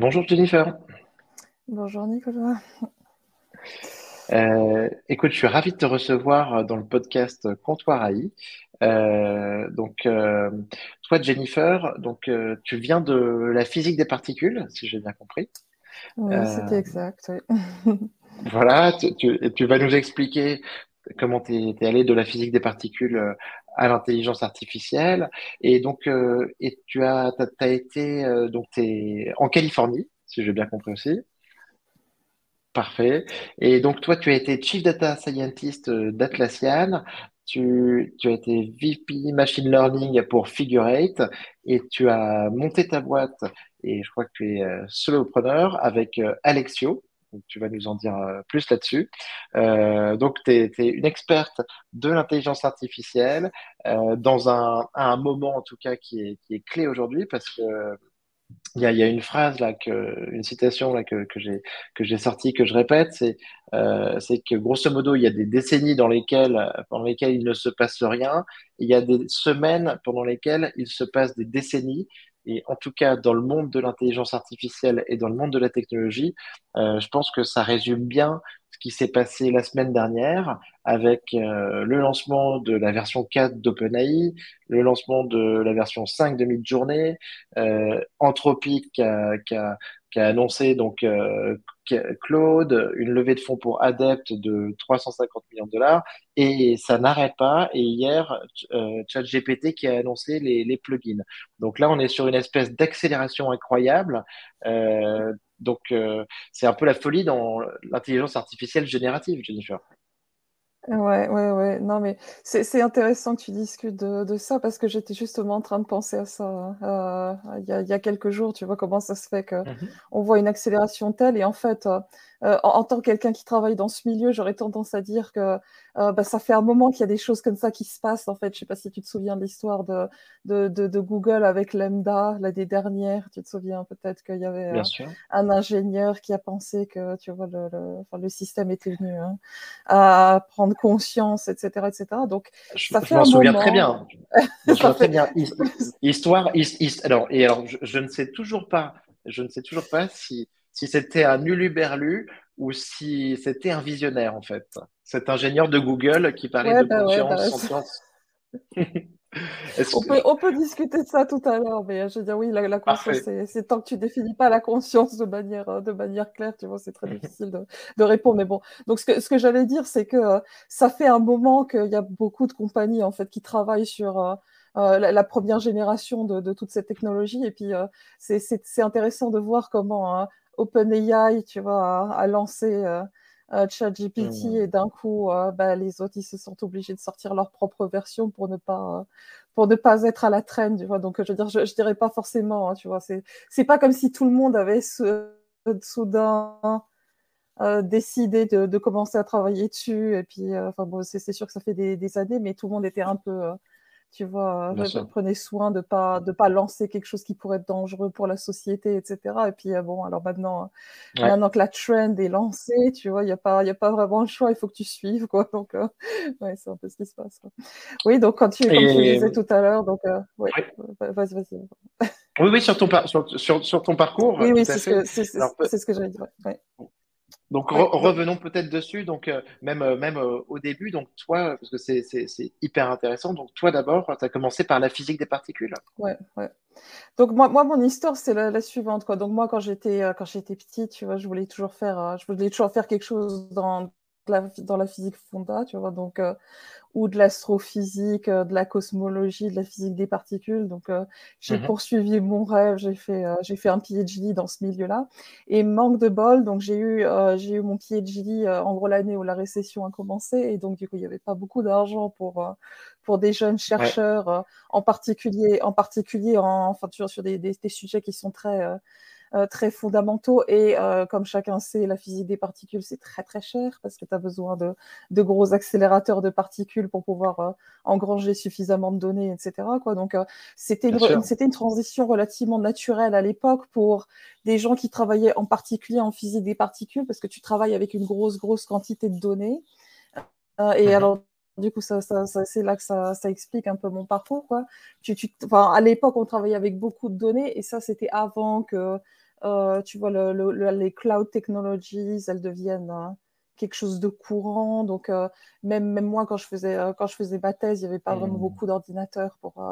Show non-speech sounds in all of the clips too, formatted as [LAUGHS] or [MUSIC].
Bonjour Jennifer. Bonjour Nicolas. Euh, écoute, je suis ravi de te recevoir dans le podcast Comptoir AI. Euh, donc, euh, toi, Jennifer, donc tu viens de la physique des particules, si j'ai bien compris. Oui, c'était exact. [LAUGHS] Voilà, tu, vas nous expliquer comment tu es, allé de la physique des particules à l'intelligence artificielle. Et donc, et tu as, as, été donc es en Californie, si j'ai bien compris aussi. Parfait. Et donc, toi, tu as été Chief Data Scientist euh, d'Atlassian. Tu, tu, as été VP Machine Learning pour Figure Eight et tu as monté ta boîte et je crois que tu es euh, solopreneur avec euh, Alexio. Tu vas nous en dire plus là-dessus. donc, tu es, une experte de l'intelligence artificielle dans un, un, moment, en tout cas, qui est, clé aujourd'hui parce que il y a, une phrase là, une citation là que, que j'ai sortie que je répète, c'est euh, c'est que grosso modo il y a des décennies dans lesquelles pendant lesquelles il ne se passe rien, il y a des semaines pendant lesquelles il se passe des décennies. Et en tout cas, dans le monde de l'intelligence artificielle et dans le monde de la technologie, euh, je pense que ça résume bien qui s'est passé la semaine dernière avec euh, le lancement de la version 4 d'OpenAI, le lancement de la version 5 de Midjourney, euh, Anthropic qui a, a, qui a, annoncé donc euh, Claude, une levée de fonds pour Adept de 350 millions de dollars, et ça n'arrête pas. Et hier, euh, ChatGPT qui a annoncé les, plugins. Donc là, on est sur une espèce d'accélération incroyable. Euh, donc, euh, c'est un peu la folie dans l'intelligence artificielle générative, Jennifer. Ouais, ouais, ouais. Non, mais c'est intéressant que tu discutes de, ça parce que j'étais justement en train de penser à ça euh, il y, a, quelques jours. Tu vois comment ça se fait qu'on mhm. on voit une accélération telle et en fait, euh, euh, en, tant que quelqu'un qui travaille dans ce milieu, j'aurais tendance à dire que euh, bah, ça fait un moment qu'il y a des choses comme ça qui se passent. En fait, je sais pas si tu te souviens de l'histoire de, de, de, Google avec Lambda l'année dernière. Tu te souviens peut-être qu'il y avait euh, un ingénieur qui a pensé que tu vois le, le, le système était venu hein, à prendre conscience, etc., etc. Donc je, ça fait m'en souviens très bien. [LAUGHS] je me très bien. Histoire, alors et alors je ne sais toujours pas. Je ne sais toujours pas si si c'était un uluberlu ou si c'était un visionnaire, en fait. Cet ingénieur de Google qui parlait de bah conscience, bah [LAUGHS] on, peut, on, peut, discuter de ça tout à l'heure, mais je veux dire, oui, la, conscience, c'est tant que tu définis pas la conscience de manière, de manière claire, tu vois, c'est très [LAUGHS] difficile de, de, répondre. Mais bon, donc ce que, ce que j'allais dire, c'est que euh, ça fait un moment qu'il y a beaucoup de compagnies, en fait, qui travaillent sur. Euh, euh, la, première génération de, de, toute cette technologie. Et puis, c'est intéressant de voir comment hein, OpenAI, tu vois, a, lancé euh, euh, ChatGPT mmh. et d'un coup, euh, bah, les autres, ils se sont obligés de sortir leur propre version pour ne pas, pour ne pas être à la traîne, tu vois. Donc, je veux dire, je, je dirais pas forcément, hein, tu vois, c'est, c'est pas comme si tout le monde avait soudain décidé de, de, commencer à travailler dessus. Et puis, enfin bon, c'est, sûr que ça fait des, des, années, mais tout le monde était un peu tu vois, prenez soin de pas de pas lancer quelque chose qui pourrait être dangereux pour la société, etc. Et puis euh, bon, alors maintenant, maintenant que la trend est lancée, tu vois, il y a pas y a pas vraiment le choix, il faut que tu suives quoi. [LAUGHS] Donc euh, ouais, c'est un peu ce qui se passe. Oui, donc quand tu comme tu disais tout à l'heure, donc euh, ouais, vas-y, vas-y. Oui, oui, sur ton, sur, sur, ton parcours. Oui, oui, c'est ce que, c'est, ce que j'allais dire. Donc revenons peut-être dessus. Donc euh, même euh, même euh, au début, donc toi, parce que c'est hyper intéressant. Donc toi d'abord, tu as commencé par la physique des particules. Ouais, ouais. Donc moi, moi mon histoire c'est la, suivante quoi. Donc moi quand j'étais quand j'étais petite, tu vois, je voulais toujours faire je voulais toujours faire quelque chose dans la, dans la physique fonda, tu vois. Donc ou de l'astrophysique, euh, de la cosmologie, de la physique des particules. Donc, euh, j'ai mhm. poursuivi mon rêve, j'ai fait, euh, j'ai fait un PhD dans ce milieu-là. Et manque de bol, donc j'ai eu, j'ai eu mon PhD en gros l'année où la récession a commencé. Et donc, du coup, il n'y avait pas beaucoup d'argent pour, pour des jeunes chercheurs, en particulier, en particulier en, enfin, sur, sur des, des, des, sujets qui sont très euh, très fondamentaux. Et euh, comme chacun sait, la physique des particules, c'est très très cher parce que tu as besoin de, de, gros accélérateurs de particules pour pouvoir euh, engranger suffisamment de données, etc. Quoi. Donc c'était une, c'était une transition relativement naturelle à l'époque pour des gens qui travaillaient en particulier en physique des particules parce que tu travailles avec une grosse grosse quantité de données. et mhm. alors du coup, ça, ça, c'est là que ça, ça, explique un peu mon parcours. Quoi. Tu, tu, à l'époque, on travaillait avec beaucoup de données et ça, c'était avant que tu vois, les cloud technologies, elles deviennent quelque chose de courant. Donc, même, même moi, quand je faisais, quand je faisais ma thèse, il n'y avait pas vraiment mmh. beaucoup d'ordinateurs pour,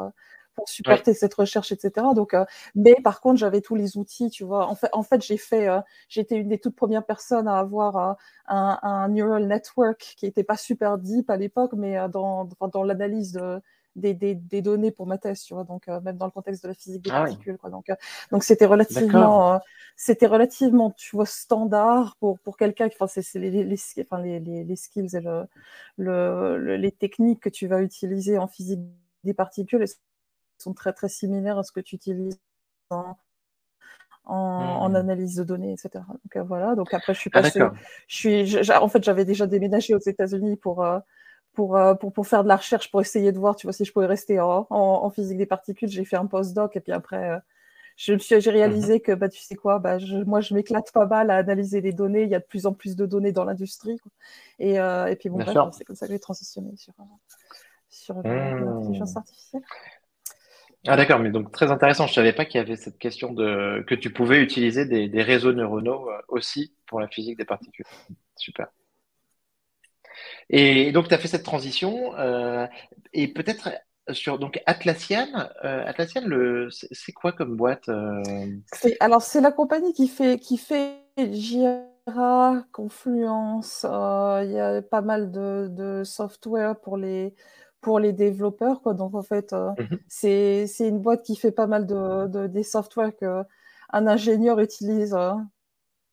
pour supporter cette recherche, etc. Donc, mais par contre, j'avais tous les outils, tu vois. En fait, en fait j'ai fait, j'étais une des toutes premières personnes à avoir un, un, neural network qui n'était pas super deep à l'époque, mais dans, dans l'analyse de, des, des, des, données pour ma thèse, tu vois, donc euh, même dans le contexte de la physique des ah particules, quoi. Donc, euh, donc c'était relativement, euh, c'était relativement, tu vois, standard pour pour quelqu'un qui, enfin, c'est les, les, enfin, les, les, les, skills et le, le, les techniques que tu vas utiliser en physique des particules sont très très similaires à ce que tu utilises en, en, mmh. analyse de données, etc. Donc voilà. Donc après, je suis ah, passée, je suis, en fait, j'avais déjà déménagé aux États-Unis pour euh, pour, pour, faire de la recherche, pour essayer de voir, tu vois, si je pouvais rester en, en, physique des particules. J'ai fait un postdoc et puis après, euh, j'ai réalisé mhm. que, bah, tu sais quoi, bah, moi, je m'éclate pas mal à analyser les données. Il y a de plus en plus de données dans l'industrie. Et, euh, et, puis, bon, c'est comme ça que j'ai transitionné sur, sur mmh. l'intelligence artificielle. Ah d'accord, mais donc très intéressant. Je savais pas qu'il y avait cette question de que tu pouvais utiliser des, des réseaux neuronaux aussi pour la physique des particules. Super. Et donc, tu as fait cette transition. Euh, et peut-être sur donc Atlassian, euh, Atlassian, le, c'est quoi comme boîte euh? Alors, c'est la compagnie qui fait, qui fait Jira, Confluence. Il y a pas mal de, de, software pour les, pour les développeurs. Quoi. Donc, en fait, mmh c'est, c'est une boîte qui fait pas mal de, de des softwares qu'un ingénieur utilise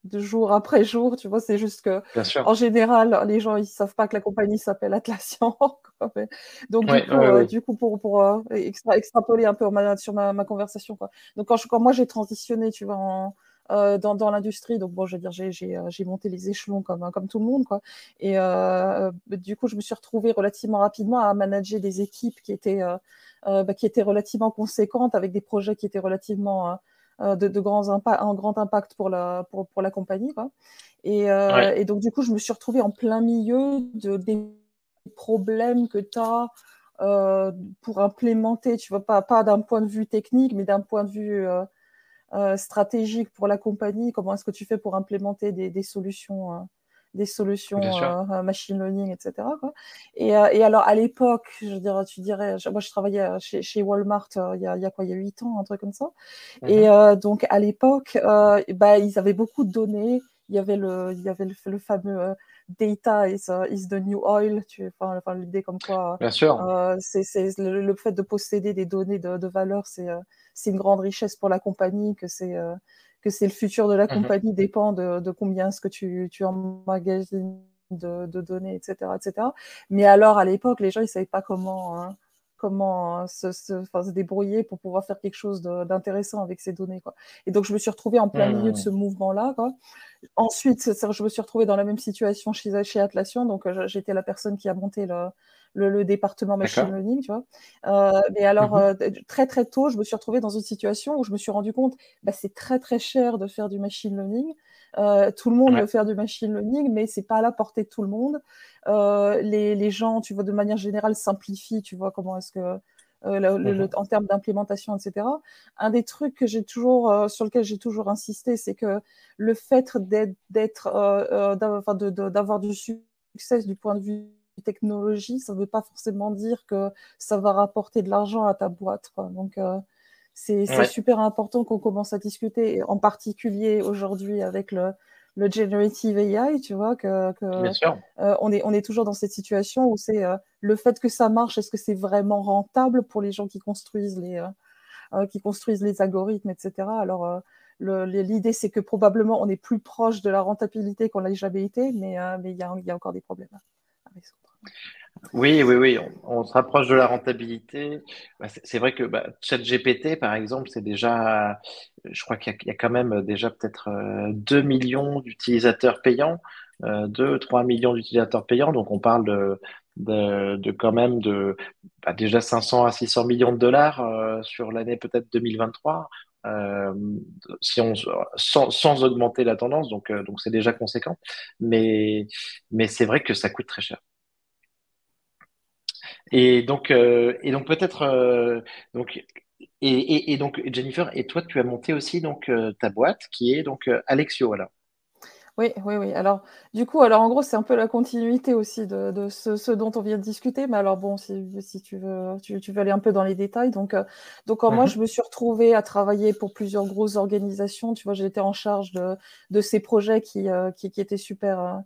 de jour après jour. Tu vois, c'est juste que, en général, les gens ils savent pas que la compagnie s'appelle Atlassian. [LAUGHS] Donc euh, du, coup, pour, pour euh, extrapoler un peu sur ma, conversation, quoi. Donc quand, quand moi j'ai transitionné, tu vois, euh, dans, dans l'industrie. Donc, bon, je veux dire, j'ai monté les échelons comme, comme tout le monde, quoi. Et du coup, je me suis retrouvée relativement rapidement à manager des équipes qui étaient, bah, qui étaient relativement conséquentes, avec des projets qui étaient relativement euh, de, de, grands un grand impact pour la, pour, pour la compagnie. Quoi. Et, euh, et, donc, du coup, je me suis retrouvée en plein milieu de, des problèmes que tu as euh, pour implémenter, tu vois, pas, pas d'un point de vue technique, mais d'un point de vue euh, euh stratégique pour la compagnie. Comment est-ce que tu fais pour implémenter des, des solutions des solutions euh, machine learning, etc. Quoi. Et, euh, et, alors, à l'époque, je dirais, tu dirais, moi, je travaillais chez, chez Walmart euh, il, y a, y a quoi, il y a huit ans, un truc comme ça. Et mhm. donc, à l'époque, bah, ils avaient beaucoup de données. Il y avait le, il y avait le, fameux data is, is, the new oil. Tu, enfin, enfin l'idée comme quoi. Bien sûr. c'est, le, le, fait de posséder des données de, de valeur, c'est, c'est une grande richesse pour la compagnie, que c'est que c'est le futur de la mmh compagnie dépend de, de combien est-ce que tu, tu emmagasines de, de, données, etc., etc. Mais alors, à l'époque, les gens, ils savaient pas comment, hein, comment se, se, se, débrouiller pour pouvoir faire quelque chose d'intéressant avec ces données. Quoi. Et donc, je me suis retrouvée en plein milieu de mmh. ce mouvement-là. Ensuite, je me suis retrouvée dans la même situation chez, chez Atlassian. Donc, j'étais la personne qui a monté le, le, département machine learning, tu vois. Euh, mais alors, mmh euh, très très tôt, je me suis retrouvée dans une situation où je me suis rendu compte, bah, c'est très très cher de faire du machine learning. Euh, tout le monde veut faire du machine learning, mais c'est pas à la portée de tout le monde. les, les, gens, tu vois, de manière générale, simplifient, tu vois, comment est-ce que mmh en termes d'implémentation, etc. Un des trucs que j'ai toujours, sur lequel j'ai toujours insisté, c'est que le fait d'être, d'avoir du succès du point de vue technologie, ça ne veut pas forcément dire que ça va rapporter de l'argent à ta boîte. Quoi. Donc, euh, c'est super important qu'on commence à discuter, en particulier aujourd'hui avec le, le generative AI, tu vois, que, que euh, on, est, on est toujours dans cette situation où c'est euh, le fait que ça marche, est-ce que c'est vraiment rentable pour les gens qui construisent les, qui construisent les algorithmes, etc. Alors, l'idée, c'est que probablement on est plus proche de la rentabilité qu'on l'a jamais été, mais mais il y, a, y a encore des problèmes. Oui, oui, oui, on, se rapproche de la rentabilité. Bah, c'est vrai que bah, ChatGPT, par exemple, c'est déjà, je crois qu'il y, a quand même déjà peut-être 2 euh, millions d'utilisateurs payants, euh, 2, 3 millions d'utilisateurs payants. Donc, on parle de, quand même de bah, déjà 500 à 600 millions de dollars euh, sur l'année peut-être 2023. Euh, si on sans, sans, augmenter la tendance, donc donc c'est déjà conséquent, mais mais c'est vrai que ça coûte très cher. Et donc, euh, et donc peut-être, euh, donc et, donc, Jennifer, et toi, tu as monté aussi donc ta boîte qui est donc Alexio, alors. Oui, oui, oui. Alors, du coup, alors en gros, c'est un peu la continuité aussi de, ce, dont on vient de discuter. Mais alors, bon, si, si tu, veux, tu, veux aller un peu dans les détails. Donc, euh, donc moi, mhm. je me suis retrouvée à travailler pour plusieurs grosses organisations. Tu vois, j'étais en charge de, de ces projets qui, euh, qui, qui, étaient super,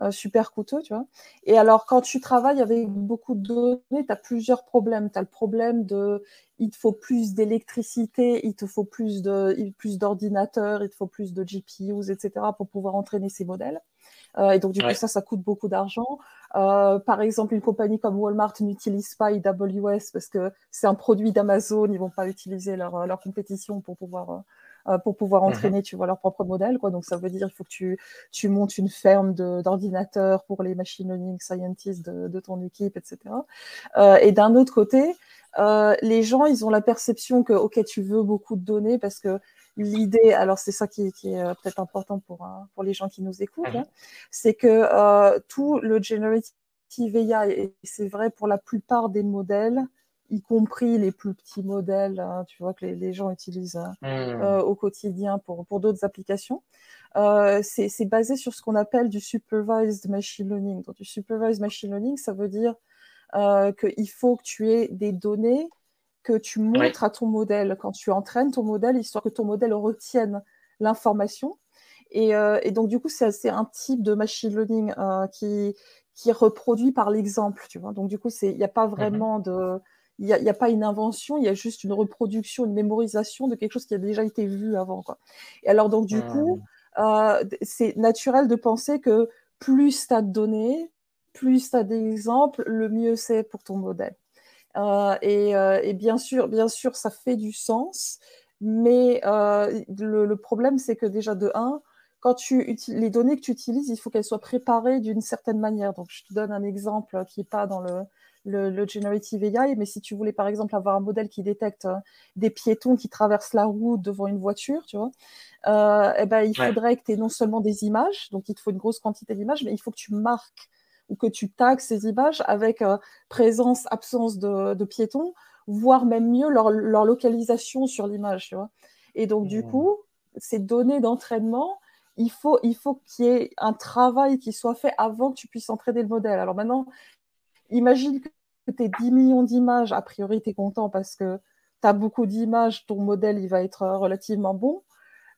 euh, super coûteux, tu vois. Et alors, quand tu travailles avec beaucoup de données, tu as plusieurs problèmes. Tu as le problème de, il te faut plus d'électricité, il te faut plus de, plus d'ordinateurs, il te faut plus de GPUs, etc. pour pouvoir entraîner ces modèles. Euh, et donc, du coup, ça, ça coûte beaucoup d'argent. Euh, par exemple, une compagnie comme Walmart n'utilise pas AWS parce que c'est un produit d'Amazon, ils vont pas utiliser leur, leur compétition pour pouvoir pour pouvoir mhm. entraîner, tu vois, leur propre modèle. Quoi. Donc, ça veut dire qu'il faut que tu, tu montes une ferme d'ordinateurs pour les machine learning scientists de, de ton équipe, etc. Euh, et d'un autre côté, euh, les gens, ils ont la perception que, OK, tu veux beaucoup de données parce que l'idée, alors c'est ça qui, qui est peut-être important pour, pour les gens qui nous écoutent, mhm. hein, c'est que euh, tout le generative AI, et c'est vrai pour la plupart des modèles, y compris les plus petits modèles, hein, tu vois, que les, gens utilisent hein, hmm. euh, au quotidien pour, pour d'autres applications. Euh, c'est basé sur ce qu'on appelle du supervised machine learning. Donc, du supervised machine learning, ça veut dire euh, qu'il faut que tu aies des données que tu montres à ton modèle quand tu entraînes ton modèle, histoire que ton modèle retienne l'information. Et, et, donc, du coup, c'est un type de machine learning qui, qui est reproduit par l'exemple, tu vois. Donc, du coup, il n'y a pas mhm. vraiment de il n'y a, pas une invention, il y a juste une reproduction, une mémorisation de quelque chose qui a déjà été vu avant. Quoi. Et alors, donc, du coup, ah. euh, c'est naturel de penser que plus tu as de données, plus tu as d'exemples, le mieux c'est pour ton modèle. Euh, euh, et, bien sûr, bien sûr, ça fait du sens, mais le, problème, c'est que déjà de 1, quand tu les données que tu utilises, il faut qu'elles soient préparées d'une certaine manière. Donc, je te donne un exemple qui n'est pas dans le, le, generative AI, mais si tu voulais par exemple avoir un modèle qui détecte euh, des piétons qui traversent la route devant une voiture, tu vois, euh, eh ben, il faudrait que tu aies non seulement des images, donc il te faut une grosse quantité d'images, mais il faut que tu marques ou que tu tagues ces images avec euh, présence, absence de, piétons, voire même mieux leur, localisation sur l'image, tu vois. Et donc, du mmh. coup, ces données d'entraînement, il faut, il faut qu'il y ait un travail qui soit fait avant que tu puisses entraîner le modèle. Alors maintenant, imagine que tu as 10 millions d'images, a priori, tu es content parce que tu as beaucoup d'images, ton modèle, il va être relativement bon.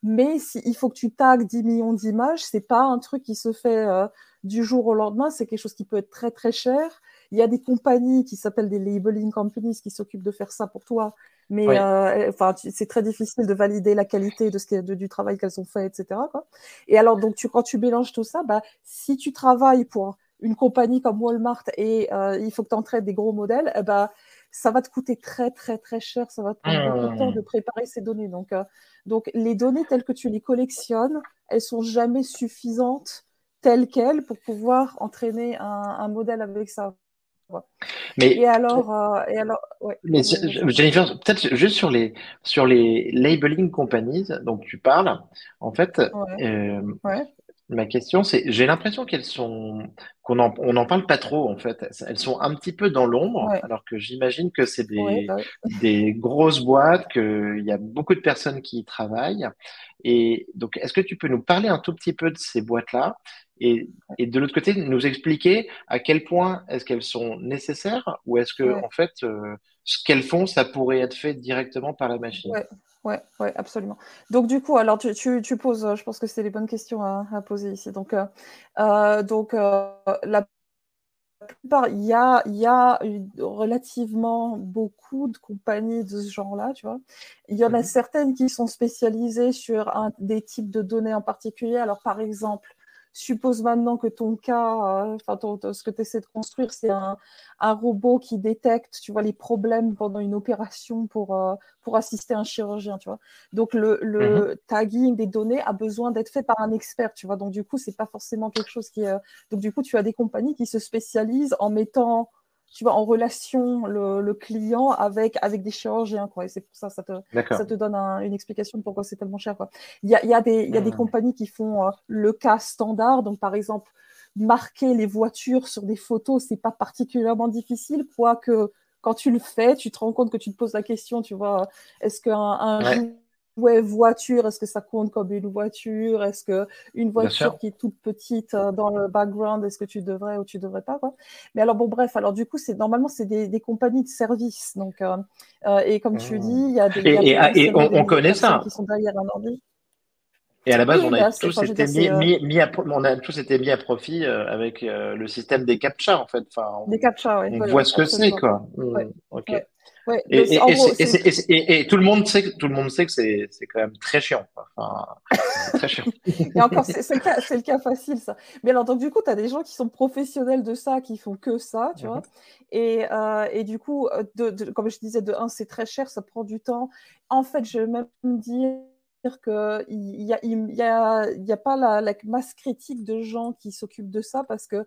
Mais si, il faut que tu tagues 10 millions d'images, c'est pas un truc qui se fait euh, du jour au lendemain, c'est quelque chose qui peut être très très cher. Il y a des compagnies qui s'appellent des labeling companies qui s'occupent de faire ça pour toi, mais euh, enfin c'est très difficile de valider la qualité de ce qui du travail qu'elles ont fait, etc. Quoi. Et alors donc tu, quand tu mélanges tout ça, bah, si tu travailles pour une compagnie comme Walmart et euh, il faut que tu entraînes des gros modèles, eh ben, ça va te coûter très très très cher, ça va te prendre beaucoup de temps de préparer ces données. Donc, euh, donc les données telles que tu les collectionnes, elles sont jamais suffisantes telles quelles pour pouvoir entraîner un, modèle avec ça. Mais, et alors, euh, et alors mais Jennifer, peut-être juste sur les, sur les labeling companies dont tu parles, en fait, ouais. Ma question, c'est, j'ai l'impression qu'elles sont, qu'on en, on n'en parle pas trop en fait. Elles sont un petit peu dans l'ombre, alors que j'imagine que c'est des, bah [LAUGHS] des grosses boîtes, qu'il y a beaucoup de personnes qui y travaillent. Et donc, est-ce que tu peux nous parler un tout petit peu de ces boîtes-là et, et de l'autre côté, nous expliquer à quel point est-ce qu'elles sont nécessaires ou est-ce que en fait, euh, ce qu'elles font, ça pourrait être fait directement par la machine? Ouais, ouais, absolument. Donc du coup, alors tu, tu, tu poses, je pense que c'est les bonnes questions à, à poser ici. Donc, euh, euh donc euh, la plupart, il y a, y a relativement beaucoup de compagnies de ce genre-là, tu vois. Il y en a mhm. certaines qui sont spécialisées sur un, des types de données en particulier. Alors par exemple, Suppose maintenant que ton cas, euh, enfin ce que tu essaies de construire, c'est un, robot qui détecte, tu vois, les problèmes pendant une opération pour, euh, pour assister un chirurgien, tu vois. Donc le, le mm-hmm. tagging des données a besoin d'être fait par un expert, tu vois. Donc du coup, c'est pas forcément quelque chose qui est. Donc du coup, tu as des compagnies qui se spécialisent en mettant tu vois, en relation le, client avec, avec des chirurgiens, quoi. Et c'est pour ça, ça te, ça te donne une explication de pourquoi c'est tellement cher, quoi. Il y a, y a, des, y a des hmm. compagnies qui font euh, le cas standard. Donc, par exemple, marquer les voitures sur des photos, c'est pas particulièrement difficile, quoique quand tu le fais, tu te rends compte que tu te poses la question, tu vois, est-ce qu'un un ouais. Voiture, est-ce que ça compte comme une voiture? Est-ce que une voiture qui est toute petite euh, dans le background, est-ce que tu devrais ou tu devrais pas quoi? Mais alors bon, bref, alors du coup, c'est normalement c'est des, des, compagnies de services, donc euh, euh et comme tu dis, il y a des et, et, on, on connaît ça qui sont derrière un ordi. Et à la base, on, a tous été mis, mis, mis à, on a tous été mis à profit avec le système des captcha, en fait. Enfin, on, des captcha, oui. On voit ce que c'est, quoi. Ouais. Ok. Ouais. Et, et, et, tout le monde sait que tout le monde sait que c'est quand même très chiant. Enfin, très chiant. [LAUGHS] et encore, c'est le cas, c'est le cas facile ça. Mais alors donc du coup, tu as des gens qui sont professionnels de ça, qui font que ça, tu vois. Et, euh, et du coup, de, de, comme je disais, de un, c'est très cher, ça prend du temps. En fait, je vais même dire qu'il n'y a, y a, y a, pas la, la, masse critique de gens qui s'occupent de ça parce que euh,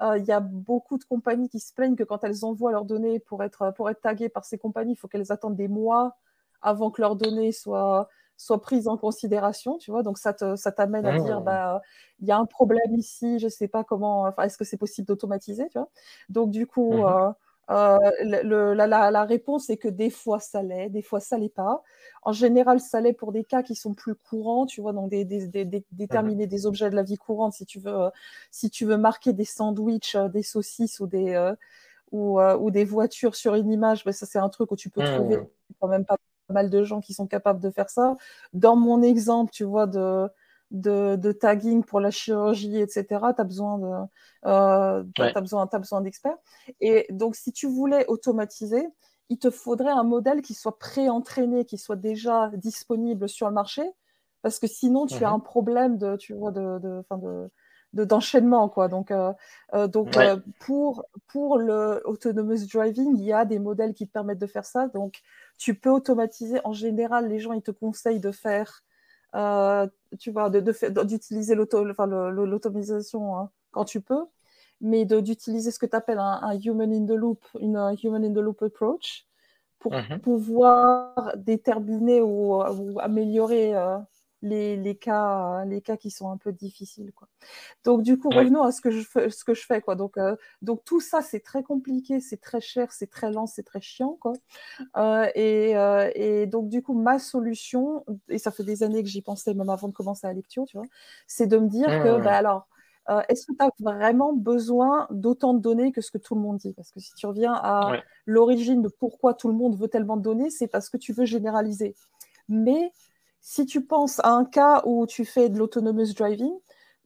il y a beaucoup de compagnies qui se plaignent que quand elles envoient leurs données pour être, pour être taguées par ces compagnies, il faut qu'elles attendent des mois avant que leurs données soient, soient prises en considération, tu vois. Donc ça t'amène à dire, mmh. bah, il y a un problème ici, je sais pas comment, enfin, est-ce que c'est possible d'automatiser, tu vois. Donc du coup, mmh. euh, euh, le, la, la, la, réponse est que des fois ça l'est, des fois ça l'est pas. En général, ça l'est pour des cas qui sont plus courants, tu vois, donc des, des, des, déterminer des objets de la vie courante. Si tu veux, euh, si tu veux marquer des sandwichs, euh, des saucisses ou des ou, ou, des voitures sur une image, ben ça c'est un truc où tu peux trouver mmh. quand même pas mal de gens qui sont capables de faire ça. Dans mon exemple, tu vois, de de, de, tagging pour la chirurgie, etc., tu as besoin de, euh, as besoin, as besoin d'experts. Et donc, si tu voulais automatiser, il te faudrait un modèle qui soit pré-entraîné, qui soit déjà disponible sur le marché, parce que sinon, tu as mhm. un problème de, tu vois, de, de, de d'enchaînement quoi donc euh, euh donc euh, pour pour le autonomous driving il y a des modèles qui te permettent de faire ça donc tu peux automatiser en général les gens ils te conseillent de faire euh, tu vois, d'utiliser de, l'automatisation hein, quand tu peux, mais d'utiliser ce que tu appelles un, human in the loop, une human in the loop approach, pour mm-hmm. pouvoir déterminer ou, ou améliorer euh, les, les, cas, les cas qui sont un peu difficiles. Quoi. Donc, du coup, revenons à ce que je fais. Ce que je fais quoi. Donc, euh, donc, tout ça, c'est très compliqué, c'est très cher, c'est très lent, c'est très chiant. Quoi. Euh, et, euh, et, donc, du coup, ma solution, et ça fait des années que j'y pensais, même avant de commencer à Lectio, tu vois, c'est de me dire que, mmh. bah, alors, euh, est-ce que tu as vraiment besoin d'autant de données que ce que tout le monde dit? Parce que si tu reviens à l'origine de pourquoi tout le monde veut tellement de données, c'est parce que tu veux généraliser. Mais si tu penses à un cas où tu fais de l'autonomous driving,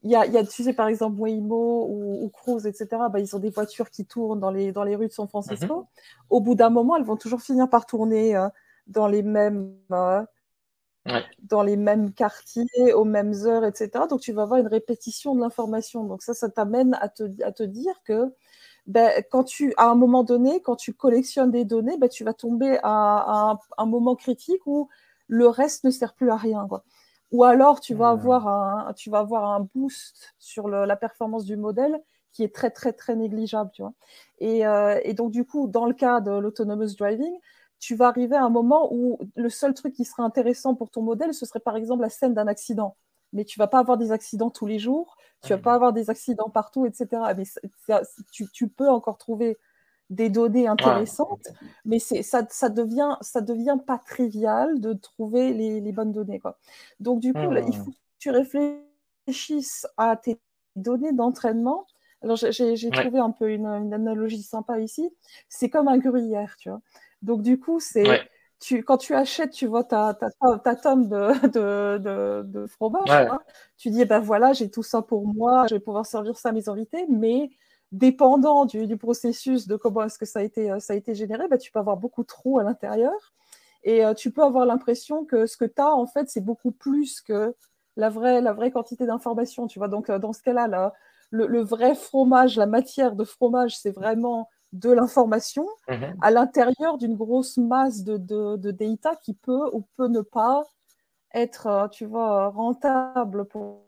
il y a, y a, tu sais, par exemple, Waymo ou, ou Cruise, etc., bah, ils ont des voitures qui tournent dans les, dans les rues de San Francisco. Mhm. Au bout d'un moment, elles vont toujours finir par tourner euh, dans les mêmes, euh, ouais. dans les mêmes quartiers, aux mêmes heures, etc. Donc, tu vas avoir une répétition de l'information. Donc, ça, ça t'amène à te, à te dire que ben, quand tu, à un moment donné, quand tu collectionnes des données, ben, tu vas tomber à, à un, un, moment critique où le reste ne sert plus à rien. Quoi. Ou alors, tu vas, avoir un, tu vas avoir un boost sur le, la performance du modèle qui est très, très, très négligeable. Tu vois. Et, euh, et donc, du coup, dans le cas de l'autonomous driving, tu vas arriver à un moment où le seul truc qui serait intéressant pour ton modèle, ce serait par exemple la scène d'un accident. Mais tu vas pas avoir des accidents tous les jours, tu vas pas avoir des accidents partout, etc. Mais tu, tu peux encore trouver des données intéressantes, mais c'est ça, ça devient ça devient pas trivial de trouver les, les bonnes données quoi. Donc du coup, là, il faut que tu réfléchisses à tes données d'entraînement. Alors j'ai trouvé un peu une, une, analogie sympa ici. C'est comme un gruyère, tu vois. Donc du coup, c'est tu, quand tu achètes, tu vois, ta, ta, ta tome de, de, de, de fromage, hein, tu dis, ben voilà, j'ai tout ça pour moi, je vais pouvoir servir ça à mes invités, mais dépendant du, du, processus de comment est-ce que ça a été, euh, ça a été généré, bah, tu peux avoir beaucoup de trous à l'intérieur et euh, tu peux avoir l'impression que ce que tu as, en fait, c'est beaucoup plus que la vraie, la vraie quantité d'informations. Tu vois, donc euh, dans ce cas-là, le, le, vrai fromage, la matière de fromage, c'est vraiment de l'information mmh à l'intérieur d'une grosse masse de, de, de, data qui peut ou peut ne pas être, tu vois, rentable pour,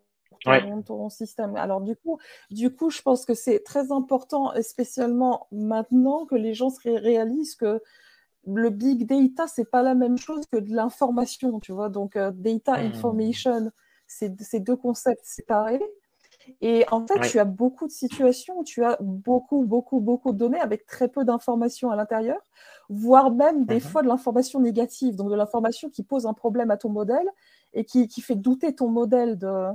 ton, ton, système. Alors du coup, du coup, je pense que c'est très important, spécialement maintenant que les gens se réalisent que le big data, c'est pas la même chose que de l'information, tu vois. Donc, euh, data mmh. information, c'est deux concepts séparés. Et en fait, tu as beaucoup de situations où tu as beaucoup, beaucoup, beaucoup de données avec très peu d'informations à l'intérieur, voire même des mhm. fois de l'information négative, donc de l'information qui pose un problème à ton modèle et qui, qui fait douter ton modèle de,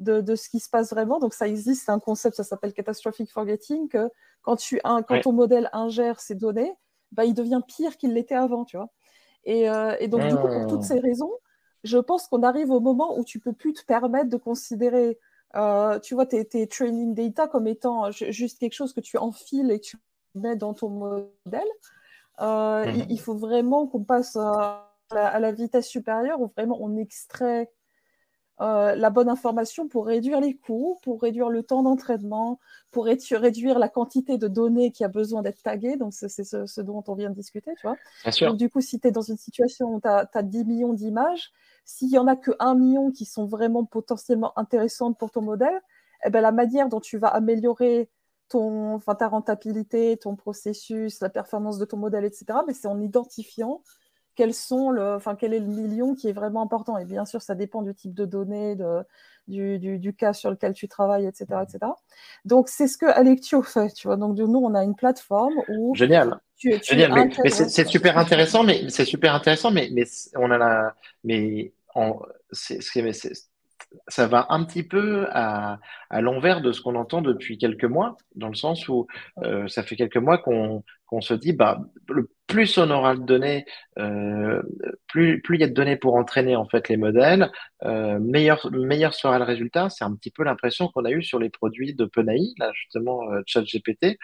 de, de, ce qui se passe vraiment. Donc ça existe, c'est un concept, ça s'appelle catastrophic forgetting, que quand, tu, un, quand ton modèle ingère ces données, bah, il devient pire qu'il l'était avant, tu vois. Et, euh, et donc, du coup, pour toutes ah. ces raisons, je pense qu'on arrive au moment où tu peux plus te permettre de considérer, euh, tu vois, tes, tes, training data comme étant juste quelque chose que tu enfiles et que tu mets dans ton modèle. Euh, il, mhm. faut vraiment qu'on passe à la, à la, vitesse supérieure où vraiment on extrait euh, la bonne information pour réduire les coûts, pour réduire le temps d'entraînement, pour réduire la quantité de données qui a besoin d'être taguées. Donc, c'est ce, dont on vient de discuter, tu vois. Donc, du coup, si tu es dans une situation où tu as, 10 millions d'images, s'il y en a que 1 million qui sont vraiment potentiellement intéressantes pour ton modèle, eh ben, la manière dont tu vas améliorer ton, ta rentabilité, ton processus, la performance de ton modèle, etc., mais c'est en identifiant sont le, enfin, quel est le million qui est vraiment important. Et bien sûr, ça dépend du type de données, de, du, du, cas sur lequel tu travailles, etc. etc. Donc, c'est ce que Alectio [LAUGHS] fait. Tu vois. Donc, nous, on a une plateforme où. Génial. Génial. Mais, c'est super intéressant, mais c'est super intéressant, mais, mais on a la, mais c'est ça va un petit peu à, à l'envers de ce qu'on entend depuis quelques mois, dans le sens où euh, ça fait quelques mois qu'on qu'on se dit, bah, le plus on aura de données, euh, plus plus il y a de données pour entraîner en fait les modèles, euh, meilleur meilleur sera le résultat. C'est un petit peu l'impression qu'on a eu sur les produits d'OpenAI, là justement euh, ChatGPT.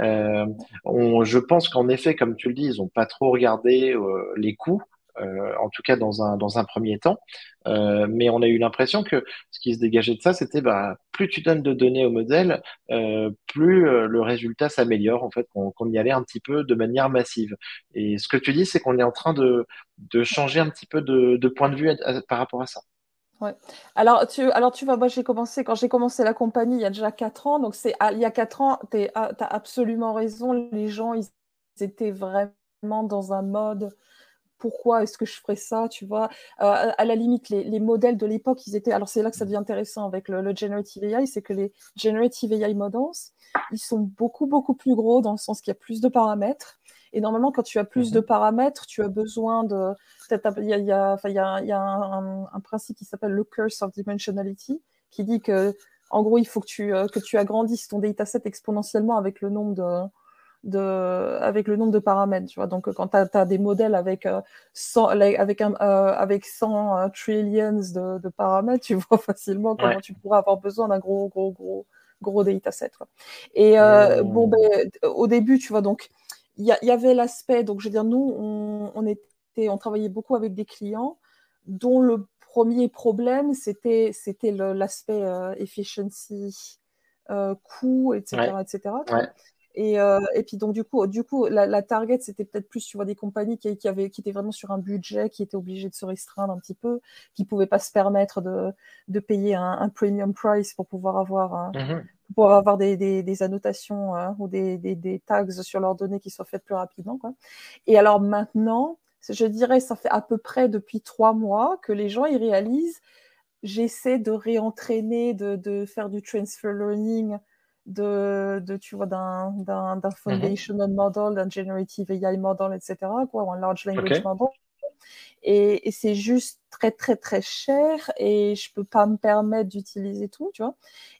Euh, on, je pense qu'en effet, comme tu le dis, ils ont pas trop regardé euh, les coûts. Euh, en tout cas dans un, dans un premier temps. Euh, mais on a eu l'impression que ce qui se dégageait de ça, c'était bah, plus tu donnes de données au modèle, euh, plus le résultat s'améliore, en fait, qu'on y allait un petit peu de manière massive. Et ce que tu dis, c'est qu'on est en train de, de changer un petit peu de, point de vue par rapport à ça. Ouais. Alors tu, alors tu vois, moi j'ai commencé quand j'ai commencé la compagnie il y a déjà quatre ans, donc c'est ah, il y a quatre ans, tu as absolument raison, les gens ils étaient vraiment dans un mode pourquoi est-ce que je ferais ça, tu vois? Euh, à la limite, les, modèles de l'époque, ils étaient. Alors, c'est là que ça devient intéressant avec le, Generative AI, c'est que les Generative AI models, ils sont beaucoup, beaucoup plus gros dans le sens qu'il y a plus de paramètres. Et normalement, quand tu as plus de mhm. paramètres, tu as besoin de. Il y a, y a, y a, y a un, un, principe qui s'appelle le curse of dimensionality, qui dit que, en gros, il faut que tu, euh, que tu agrandisses ton dataset exponentiellement avec le nombre de, de, avec le nombre de paramètres. Tu vois. Donc, quand tu as, des modèles avec, 100, euh, avec, un, euh, avec 100 euh, trillions de, de, paramètres, tu [LAUGHS] vois facilement comment tu pourrais avoir besoin d'un gros, gros, gros, gros dataset. Quoi. Et mmh. bon, ben, au début, tu vois, donc, il y, y, avait l'aspect, donc je veux dire, nous, on, on, était, on travaillait beaucoup avec des clients dont le premier problème, c'était l'aspect efficiency, coût, etc. etc. Et, euh, et, puis donc du coup, du coup, la, la target c'était peut-être plus tu vois des compagnies qui, qui, avaient, qui étaient vraiment sur un budget, qui étaient obligées de se restreindre un petit peu, qui pouvaient pas se permettre de, de payer un, un, premium price pour pouvoir avoir, mmh pour avoir des, des, des annotations euh, ou des, des, tags sur leurs données qui soient faites plus rapidement. Quoi. Et alors maintenant, je dirais, ça fait à peu près depuis trois mois que les gens ils réalisent, j'essaie de réentraîner, de, de faire du transfer learning de, de tu vois, d'un, d'un, d'un mhm. foundational model, d'un generative AI model, etc., quoi, ou un large language model. Et, et, c'est juste très, très, très cher et je peux pas me permettre d'utiliser tout, tu vois.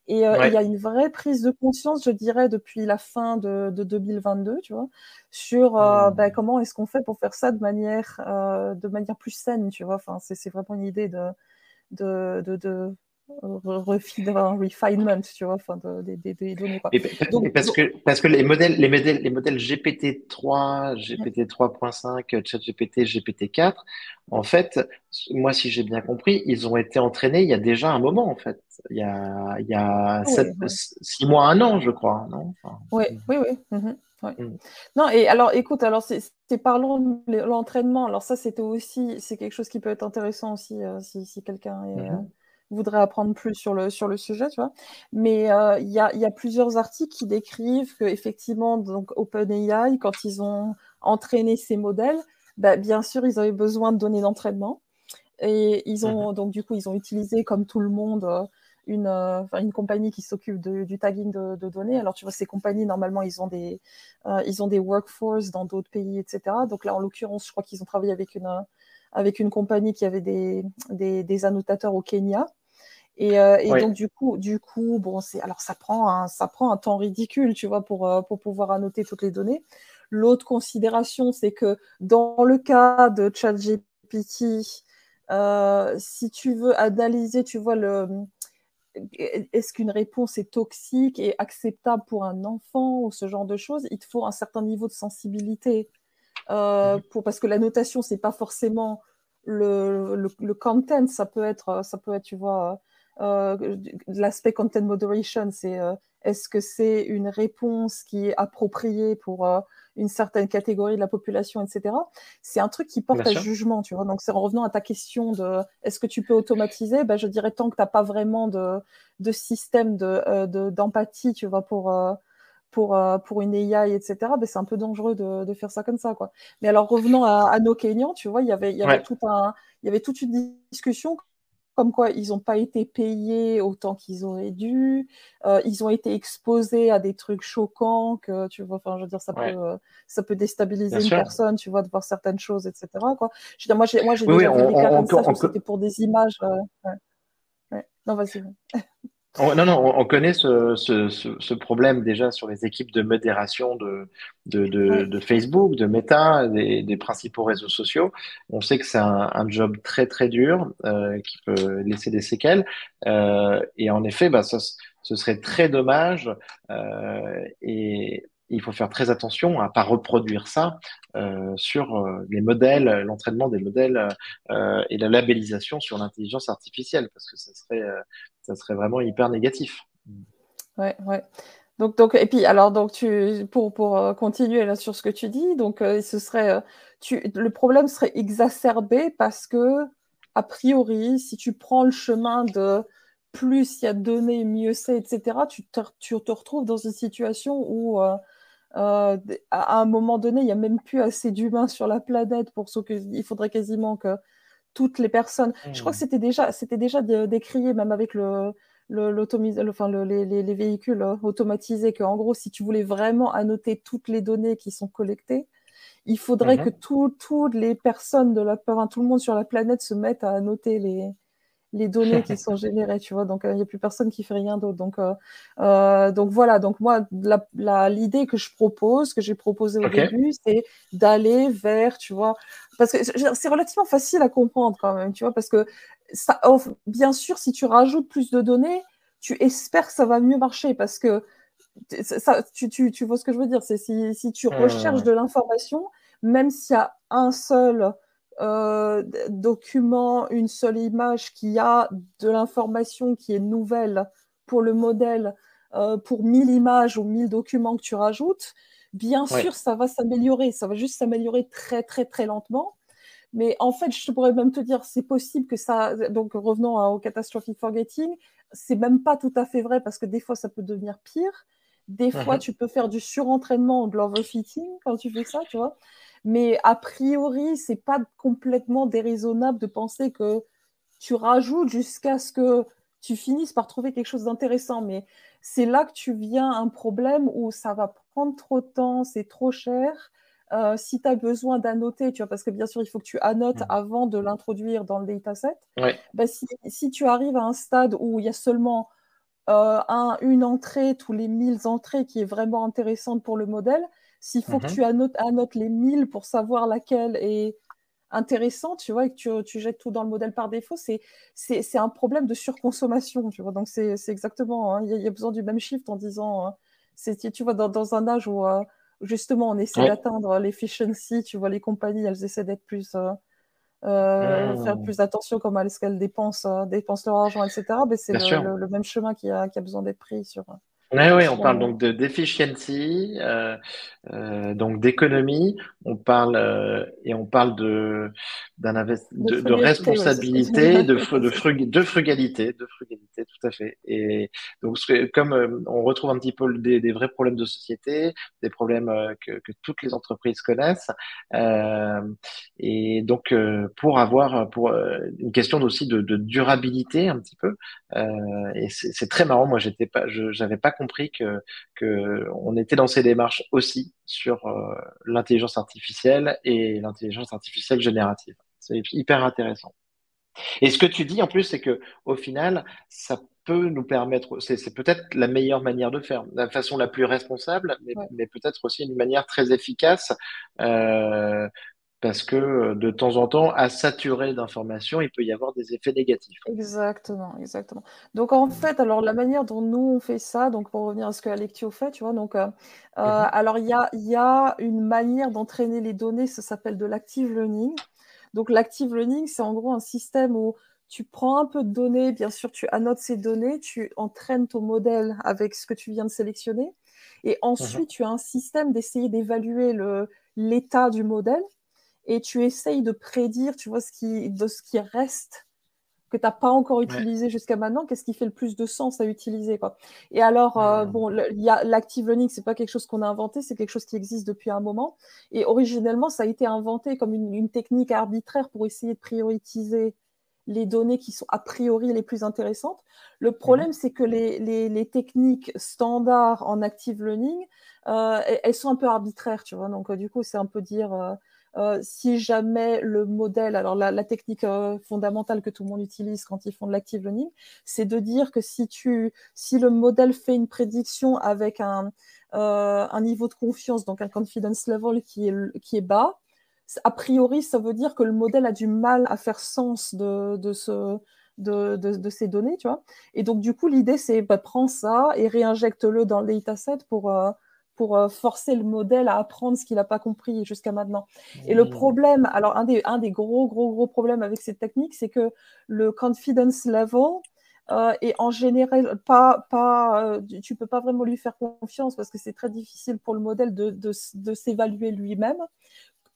Et euh, il y a une vraie prise de conscience, je dirais, depuis la fin de, de 2022, tu vois, sur euh, ben, comment est-ce qu'on fait pour faire ça de manière, euh, de manière plus saine, tu vois. Enfin, c'est, c'est vraiment une idée de, de, de, de un refinement, tu vois, enfin, des, données. Quoi. donc, parce, que, parce que les modèles, les modèles, les modèles GPT-3, GPT-3.5, ChatGPT, GPT-4, en fait, moi, si j'ai bien compris, ils ont été entraînés il y a déjà un moment, en fait. Il y a, il y a six mois, un an, je crois, non? Oui, oui, oui. Mhm, mm. Non, et alors, écoute, alors c'est parlons de l'entraînement. Alors ça, c'était aussi, c'est quelque chose qui peut être intéressant aussi euh, si, si quelqu'un est, mm-hmm. Euh, voudrait apprendre plus sur le, sur le sujet, tu vois. Mais euh, il y, a, y, a, plusieurs articles qui décrivent que effectivement, donc OpenAI, quand ils ont entraîné ces modèles, bah, bien sûr, ils avaient besoin de données d'entraînement. Et ils ont, mhm. donc, du coup, ils ont utilisé, comme tout le monde, euh, une, une compagnie qui s'occupe du tagging de, données. Alors, tu vois, ces compagnies, normalement, ils ont des, ils ont des workforce dans d'autres pays, etc. Donc là, en l'occurrence, je crois qu'ils ont travaillé avec une, avec une compagnie qui avait des, des, annotateurs au Kenya. Et, donc du coup, du coup, bon, c'est alors ça prend un, ça prend un temps ridicule, tu vois, pour, pour pouvoir annoter toutes les données. L'autre considération, c'est que dans le cas de ChatGPT, euh, si tu veux analyser, tu vois, le, est-ce qu'une réponse est toxique et acceptable pour un enfant ou ce genre de choses, il te faut un certain niveau de sensibilité. Euh, mhm. pour, parce que la notation, c'est pas forcément le, le, content, ça peut être, ça peut être, tu vois, euh, l'aspect content moderation, c'est est-ce que c'est une réponse qui est appropriée pour une certaine catégorie de la population, etc. C'est un truc qui porte à jugement, tu vois. Donc, c'est en revenant à ta question de est-ce que tu peux automatiser ben, Je dirais tant que tu n'as pas vraiment de, de système euh, d'empathie, de, tu vois, pour, euh, pour, euh, pour une AI, etc., ben, c'est un peu dangereux de, de, faire ça comme ça, quoi. Mais alors, revenons à, nos Kenyans, tu vois, il y avait, il y avait tout un, il y avait toute une discussion comme quoi ils n'ont pas été payés autant qu'ils auraient dû, euh, ils ont été exposés à des trucs choquants que tu vois, enfin je veux dire ça peut euh, ça peut déstabiliser une personne, tu vois, de voir certaines choses, etc. Quoi. Je veux dire, moi j'ai moi j'ai déjà vu des cas comme ça, c'était pour des images. Euh, ouais. Non vas-y. [LAUGHS] non, non, on, connaît ce, ce, ce, problème déjà sur les équipes de modération de, de, de, de Facebook, de Meta, des, des, principaux réseaux sociaux. On sait que c'est un, un, job très très dur euh, qui peut laisser des séquelles. Euh, et en effet, bah, ça, ce serait très dommage. Euh, et il faut faire très attention à pas reproduire ça euh, sur euh, les modèles, l'entraînement des modèles euh, et la labellisation sur l'intelligence artificielle, parce que ça serait, ça serait vraiment hyper négatif. Ouais, ouais. Donc, donc, et puis, alors, donc, tu, pour, pour continuer là sur ce que tu dis, donc, ce serait, tu, le problème serait exacerbé parce que, a priori, si tu prends le chemin de plus il y a de données, mieux c'est, etc., tu te, tu te retrouves dans une situation où euh, à un moment donné, il n'y a même plus assez d'humains sur la planète pour que il faudrait quasiment que toutes les personnes. Je crois que mmh. c'était déjà, c'était déjà décrié même avec le, le, enfin, le, les, les, véhicules euh, automatisés que en gros, si tu voulais vraiment annoter toutes les données qui sont collectées, il faudrait mmh que toutes les personnes de la, enfin, tout le monde sur la planète se mettent à annoter les, les données qui [LAUGHS] sont générées, tu vois. Donc, il n'y a plus personne qui fait rien d'autre. Donc, euh, euh, donc voilà. Donc moi, l'idée que je propose, que j'ai proposée au début, c'est d'aller vers, tu vois, parce que c'est relativement facile à comprendre quand même, tu vois, parce que ça, bien sûr, si tu rajoutes plus de données, tu espères que ça va mieux marcher, parce que ça, tu, tu, tu vois ce que je veux dire. C'est si, si tu recherches de l'information, même s'il y a un seul euh, document, une seule image qui a de l'information qui est nouvelle pour le modèle, euh, pour 1000 images ou 1000 documents que tu rajoutes, bien sûr, ça va s'améliorer. Ça va juste s'améliorer très, très, très lentement. Mais en fait, je pourrais même te dire, c'est possible que ça. Donc, revenons au catastrophic forgetting, c'est même pas tout à fait vrai parce que des fois, ça peut devenir pire. Des fois, mhm. tu peux faire du surentraînement ou de l'overfitting quand tu fais ça, tu vois. Mais a priori, c'est pas complètement déraisonnable de penser que tu rajoutes jusqu'à ce que tu finisses par trouver quelque chose d'intéressant. Mais c'est là que tu viens un problème où ça va prendre trop de temps, c'est trop cher. Euh, si tu as besoin d'annoter, tu vois, parce que bien sûr, il faut que tu annotes mmh. avant de l'introduire dans le dataset. Bah, si, si, tu arrives à un stade où il y a seulement euh, un, une entrée tous les 1000 entrées qui est vraiment intéressante pour le modèle, s'il faut que mhm. tu annotes, les 1000 pour savoir laquelle est intéressante, tu vois, et que tu, jettes tout dans le modèle par défaut, c'est, c'est, un problème de surconsommation, tu vois. Donc, c'est, exactement, hein, il y, a besoin du même shift en disant, hein, c'est, tu vois, dans, un âge où, euh, justement, on essaie d'atteindre l'efficiency, tu vois, les compagnies, elles essaient d'être plus. Euh, euh, faire mmh. plus attention comment est-ce qu'elles dépensent, dépensent leur argent, etc. Mais c'est le, même chemin qui a, qui a besoin d'être pris sur, Oui, oui, on parle donc de d'efficiency, euh, euh, donc d'économie. On parle euh, et on parle de d'un de, de, responsabilité, de, de, de frugalité, de frugalité, tout à fait. Et donc comme on retrouve un petit peu des, des, vrais problèmes de société, des problèmes que, que toutes les entreprises connaissent, et donc pour avoir pour une question aussi de, de durabilité un petit peu. et c'est très marrant. Moi, j'étais pas, j'avais pas compris que, que on était dans ces démarches aussi sur euh, l'intelligence artificielle et l'intelligence artificielle générative. C'est hyper intéressant. Et ce que tu dis en plus, c'est que au final, ça peut nous permettre, c'est peut-être la meilleure manière de faire, la façon la plus responsable, mais, mais peut-être aussi une manière très efficace euh, parce que euh, de temps en temps, à saturer d'informations, il peut y avoir des effets négatifs. Exactement, exactement. Donc en fait, alors la manière dont nous on fait ça, donc pour revenir à ce que Alectio fait, tu vois, donc euh, euh, mhm. alors il y a, y a une manière d'entraîner les données, ça s'appelle de l'active learning. Donc l'active learning, c'est en gros un système où tu prends un peu de données, bien sûr, tu annotes ces données, tu entraînes ton modèle avec ce que tu viens de sélectionner, et ensuite mhm. tu as un système d'essayer d'évaluer l'état du modèle et tu essayes de prédire, tu vois, ce qui, de ce qui reste que tu n'as pas encore utilisé jusqu'à maintenant, qu'est-ce qui fait le plus de sens à utiliser quoi. Et alors, euh, hmm. bon, l'active learning, c'est pas quelque chose qu'on a inventé, c'est quelque chose qui existe depuis un moment. Et originellement, ça a été inventé comme une, technique arbitraire pour essayer de prioriser les données qui sont a priori les plus intéressantes. Le problème, hmm. c'est que les, les, techniques standards en active learning, euh, elles sont un peu arbitraires, tu vois. Donc, euh, du coup, c'est un peu dire euh, si jamais le modèle, alors la, technique euh, fondamentale que tout le monde utilise quand ils font de l'active learning, c'est de dire que si tu, si le modèle fait une prédiction avec un, euh, un niveau de confiance, donc un confidence level qui est, qui est bas, a priori, ça veut dire que le modèle a du mal à faire sens de, de ce, de, de, ces données, tu vois. Et donc, du coup, l'idée, c'est bah, prends ça et réinjecte-le dans le dataset pour, pour euh, forcer le modèle à apprendre ce qu'il n'a pas compris jusqu'à maintenant. Et le problème, alors un des, un des gros, gros, gros problèmes avec cette technique, c'est que le confidence level euh, est en général pas, pas euh, tu peux pas vraiment lui faire confiance parce que c'est très difficile pour le modèle de, de, de s'évaluer lui-même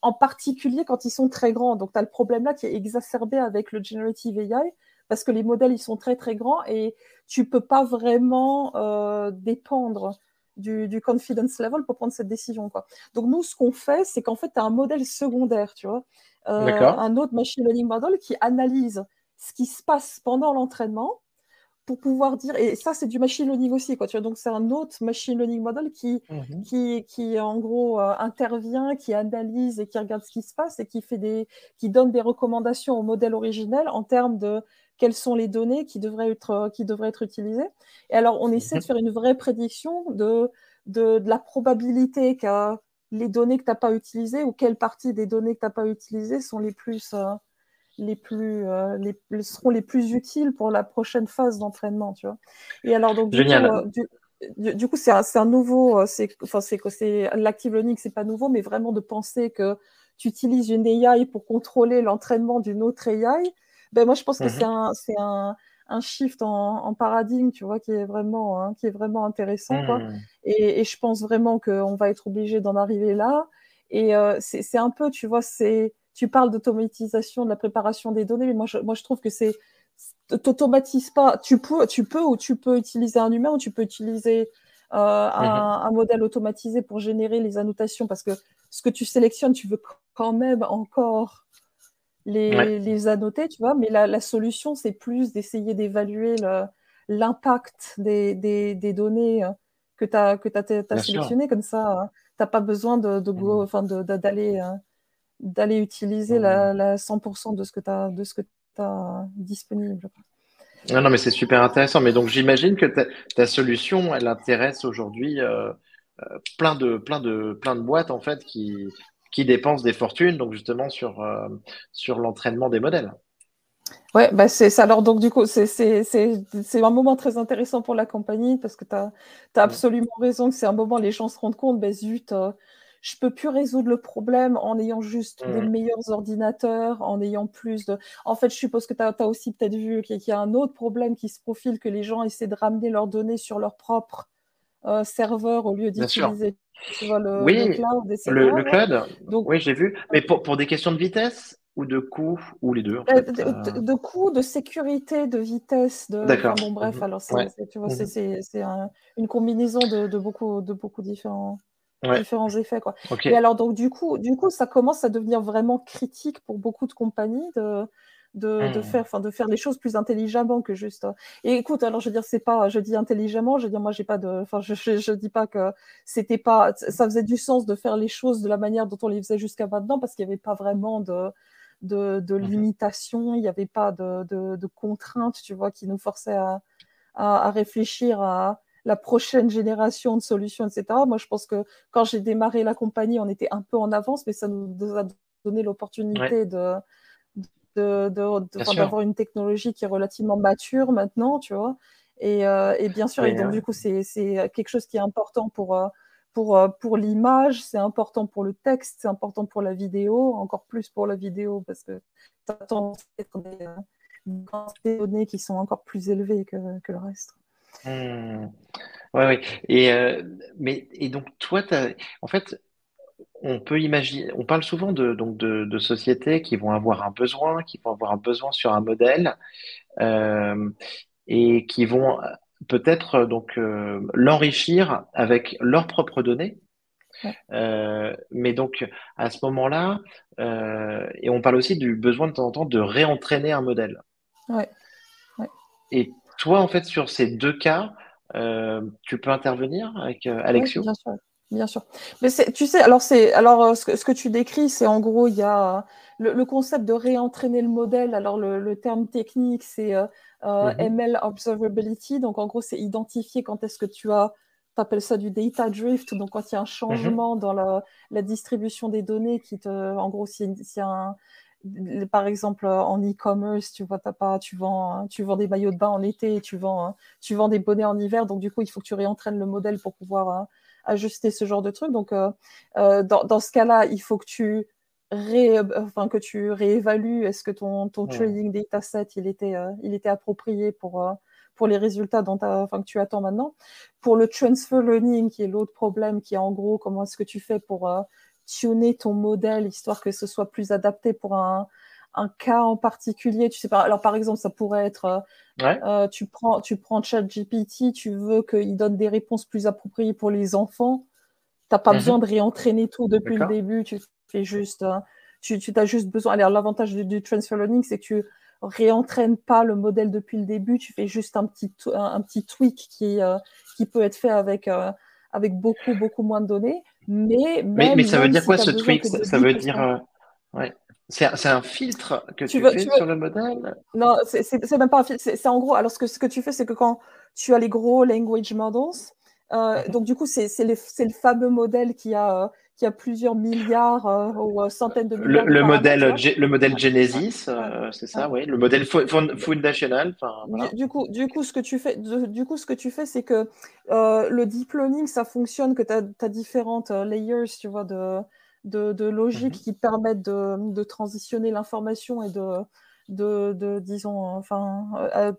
en particulier quand ils sont très grands. Donc, tu as le problème là qui est exacerbé avec le generative AI, parce que les modèles, ils sont très, très grands et tu peux pas vraiment euh, dépendre du, confidence level pour prendre cette décision. Quoi. Donc nous, ce qu'on fait, c'est qu'en fait, tu as un modèle secondaire, tu vois, euh, un autre machine learning model qui analyse ce qui se passe pendant l'entraînement pour pouvoir dire, et ça c'est du machine learning aussi, quoi, tu vois, donc c'est un autre machine learning model qui, mhm. qui, qui en gros euh, intervient, qui analyse et qui regarde ce qui se passe et qui, fait des, qui donne des recommandations au modèle originel en termes de quelles sont les données qui devraient être, euh, qui devraient être utilisées. Et alors, on essaie de mhm. faire une vraie prédiction de, de, la probabilité que les données que tu n'as pas utilisées ou quelle partie des données que tu n'as pas utilisées sont les plus, euh, les plus, euh, les, seront les plus utiles pour la prochaine phase d'entraînement, tu vois. Et alors, donc, Génial. Du, coup, c'est un, un, nouveau, c'est, enfin, c'est, c'est, l'active learning, c'est pas nouveau, mais vraiment de penser que tu utilises une AI pour contrôler l'entraînement d'une autre AI, ben, moi, je pense que mmh c'est un, un, shift en, paradigme, tu vois, qui est vraiment, hein, qui est vraiment intéressant. Quoi. Mmh. Et, et, je pense vraiment qu'on va être obligé d'en arriver là. Et euh, c'est un peu, tu vois, c'est tu parles d'automatisation de la préparation des données, mais moi, je, moi, je trouve que c'est t'automatises pas. Tu peux, tu peux ou tu peux utiliser un humain ou tu peux utiliser euh, un, mmh un, modèle automatisé pour générer les annotations parce que ce que tu sélectionnes, tu veux quand même encore les, les annoter, tu vois. Mais la, la solution, c'est plus d'essayer d'évaluer l'impact des, des, des, données euh, que tu as, que as, sélectionnées. Comme ça, euh, tu n'as pas besoin de, de, mmh. d'aller euh, d'aller utiliser la, mmh. la, 100% de ce que tu as, de ce que as disponible. Non, non, mais c'est super intéressant. Mais donc, j'imagine que ta, ta, solution, elle intéresse aujourd'hui euh, plein, de, plein, de, plein de boîtes, en fait, qui, qui dépensent des fortunes, donc justement sur, euh, sur l'entraînement des modèles. Ouais, bah c'est ça. Alors, donc, du coup, c'est un moment très intéressant pour la compagnie parce que tu as, as, absolument raison que c'est un moment, les gens se rendent compte, ben zut, euh, je peux plus résoudre le problème en ayant juste des meilleurs ordinateurs, en ayant plus de. En fait, je suppose que tu as, aussi peut-être vu qu'il y a un autre problème qui se profile, que les gens essaient de ramener leurs données sur leur propre serveur au lieu d'utiliser le, oui, cloud, Le, cloud, Donc, oui, j'ai vu. Mais pour, pour des questions de vitesse ou de coût ou les deux de, de, coût, de sécurité, de vitesse, de. D'accord. bon, bref, mhm. alors c'est, tu vois, mhm. c'est, c'est une combinaison de, de, beaucoup, de beaucoup différents différents effets. Quoi. Et alors, donc, du coup, du coup, ça commence à devenir vraiment critique pour beaucoup de compagnies de, de, de hmm. faire, enfin, de faire les choses plus intelligemment que juste. Hein. Et écoute, alors, je veux dire, c'est pas, je dis intelligemment, je veux dire, moi, j'ai pas de, enfin, je, je, dis pas que c'était pas, ça faisait du sens de faire les choses de la manière dont on les faisait jusqu'à maintenant parce qu'il n'y avait pas vraiment de, de, de mhm. limitation, il n'y avait pas de, de, de, contraintes, tu vois, qui nous forçaient à, à, à réfléchir à, la prochaine génération de solutions, etc. Moi, je pense que quand j'ai démarré la compagnie, on était un peu en avance, mais ça nous a donné l'opportunité de d'avoir une technologie qui est relativement mature maintenant, tu vois. Et, euh, et bien sûr, et donc, du coup, c'est quelque chose qui est important pour, euh, pour, euh, pour l'image, c'est important pour le texte, c'est important pour la vidéo, encore plus pour la vidéo, parce que ça tend à être des, données qui sont encore plus élevées que, que le reste. Mmh. Ouais, ouais. Et, euh, mais, et donc, toi, en fait, on peut imaginer, on parle souvent de, donc de, sociétés qui vont avoir un besoin, qui vont avoir un besoin sur un modèle euh, et qui vont peut-être donc euh, l'enrichir avec leurs propres données. mais donc à ce moment-là, et on parle aussi du besoin de temps en temps de réentraîner un modèle. Ouais. Et toi, en fait, sur ces deux cas, euh, tu peux intervenir avec euh, Alexio? Bien sûr. Bien sûr. Mais tu sais, alors, alors euh, ce, que, tu décris, c'est en gros, il y a le, concept de réentraîner le modèle. Alors, le, terme technique, c'est ML mhm. Observability. Donc, en gros, c'est identifier quand est-ce que tu as tu appelles ça du data drift, donc quand il y a un mhm. changement dans la, distribution des données, qui te, en gros, a un, par exemple en e-commerce, tu vois, pas, tu vends, tu vends des maillots de bain en été, tu vends, tu vends des bonnets en hiver, donc du coup il faut que tu réentraînes le modèle pour pouvoir ajuster ce genre de truc. Donc euh, euh, dans, ce cas-là, il faut que tu enfin que tu réévalues est-ce que ton, ton trading dataset il était, euh, il était approprié pour pour les résultats dont enfin, que tu attends maintenant. Pour le transfer learning, qui est l'autre problème, qui est en gros comment est-ce que tu fais pour tuner ton modèle histoire que ce soit plus adapté pour un, un cas en particulier. Tu sais pas. Alors par exemple, ça pourrait être, euh, euh tu prends, tu prends ChatGPT, tu veux qu'il donne des réponses plus appropriées pour les enfants. T'as pas mhm. besoin de réentraîner tout depuis le début. Tu fais juste, euh, tu, tu as juste besoin. Alors l'avantage du, transfer learning, c'est que tu réentraînes pas le modèle depuis le début. Tu fais juste un petit, un, petit tweak qui, euh, qui peut être fait avec avec beaucoup, beaucoup moins de données. Mais, mais, ça veut dire quoi ce tweak? Ça veut dire. Euh, ouais. C'est un filtre que tu, fais sur le modèle? Non, c'est même pas un filtre. C'est en gros, alors ce que, ce que tu fais, c'est que quand tu as les gros language models, euh, mhm. donc du coup, c'est le, le, fameux modèle qui a, euh, qui a plusieurs milliards euh, ou centaines de milliards. Le, modèle, le modèle Genesis, euh, c'est ça, oui. Le modèle foundational. Voilà. Du, coup, du coup, ce que tu fais, du coup, ce que tu fais, c'est que le deep learning, ça fonctionne que tu as, différentes layers, tu vois, de, de, de logique mhm. qui permettent de, de transitionner l'information et de de, de, disons enfin à,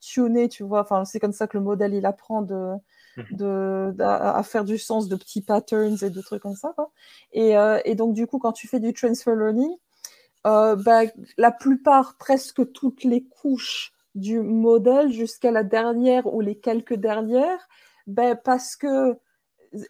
tuner tu vois enfin c'est comme ça que le modèle il apprend de Mhm. de, à, faire du sens de petits patterns et de trucs comme ça. Quoi. Et, euh, et, donc, du coup, quand tu fais du transfer learning, euh, bah, la plupart, presque toutes les couches du modèle jusqu'à la dernière ou les quelques dernières, ben, parce que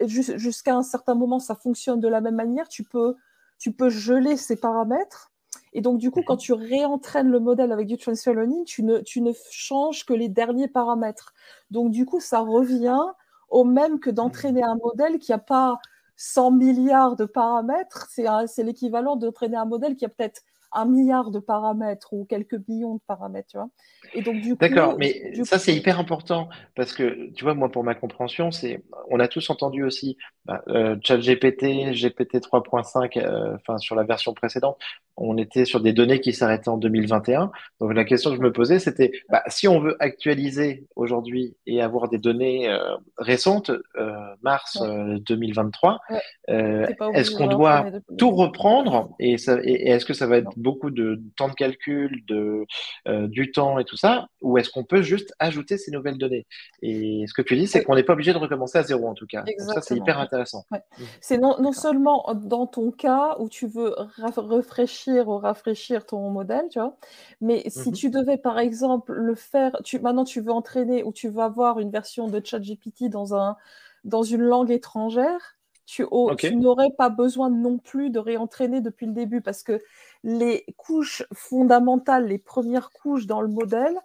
jusqu'à un certain moment, ça fonctionne de la même manière, tu peux, tu peux geler ces paramètres. Et donc, du coup, quand mhm. tu réentraînes le modèle avec du transfer learning, tu ne, tu ne changes que les derniers paramètres. Donc, du coup, ça revient au même que d'entraîner un modèle qui n'a pas 100 milliards de paramètres. C'est l'équivalent d'entraîner un modèle qui a peut-être un milliard de paramètres ou quelques millions de paramètres, tu vois. Et donc du D'accord, mais ça c'est hyper important parce que tu vois moi pour ma compréhension c'est on a tous entendu aussi bah, euh, ChatGPT, GPT 3.5, euh, enfin sur la version précédente, on était sur des données qui s'arrêtaient en 2021. Donc la question que je me posais c'était bah, si on veut actualiser aujourd'hui et avoir des données euh, récentes, euh, mars 2023, est-ce qu'on doit tout reprendre et, et est-ce que ça va être beaucoup de temps de calcul, de, euh, du temps et tout ça, ou est-ce qu'on peut juste ajouter ces nouvelles données? Et ce que tu dis, c'est qu'on n'est pas obligé de recommencer à zéro en tout cas. ça, c'est hyper intéressant. Mmh. C'est non, non seulement dans ton cas où tu veux rafraîchir ou rafraîchir ton modèle, tu vois, mais si mmh tu devais par exemple le faire, tu, maintenant tu veux entraîner ou tu veux avoir une version de ChatGPT dans, un, dans une langue étrangère, tu, n'aurais pas besoin non plus de réentraîner depuis le début parce que les couches fondamentales, les premières couches dans le modèle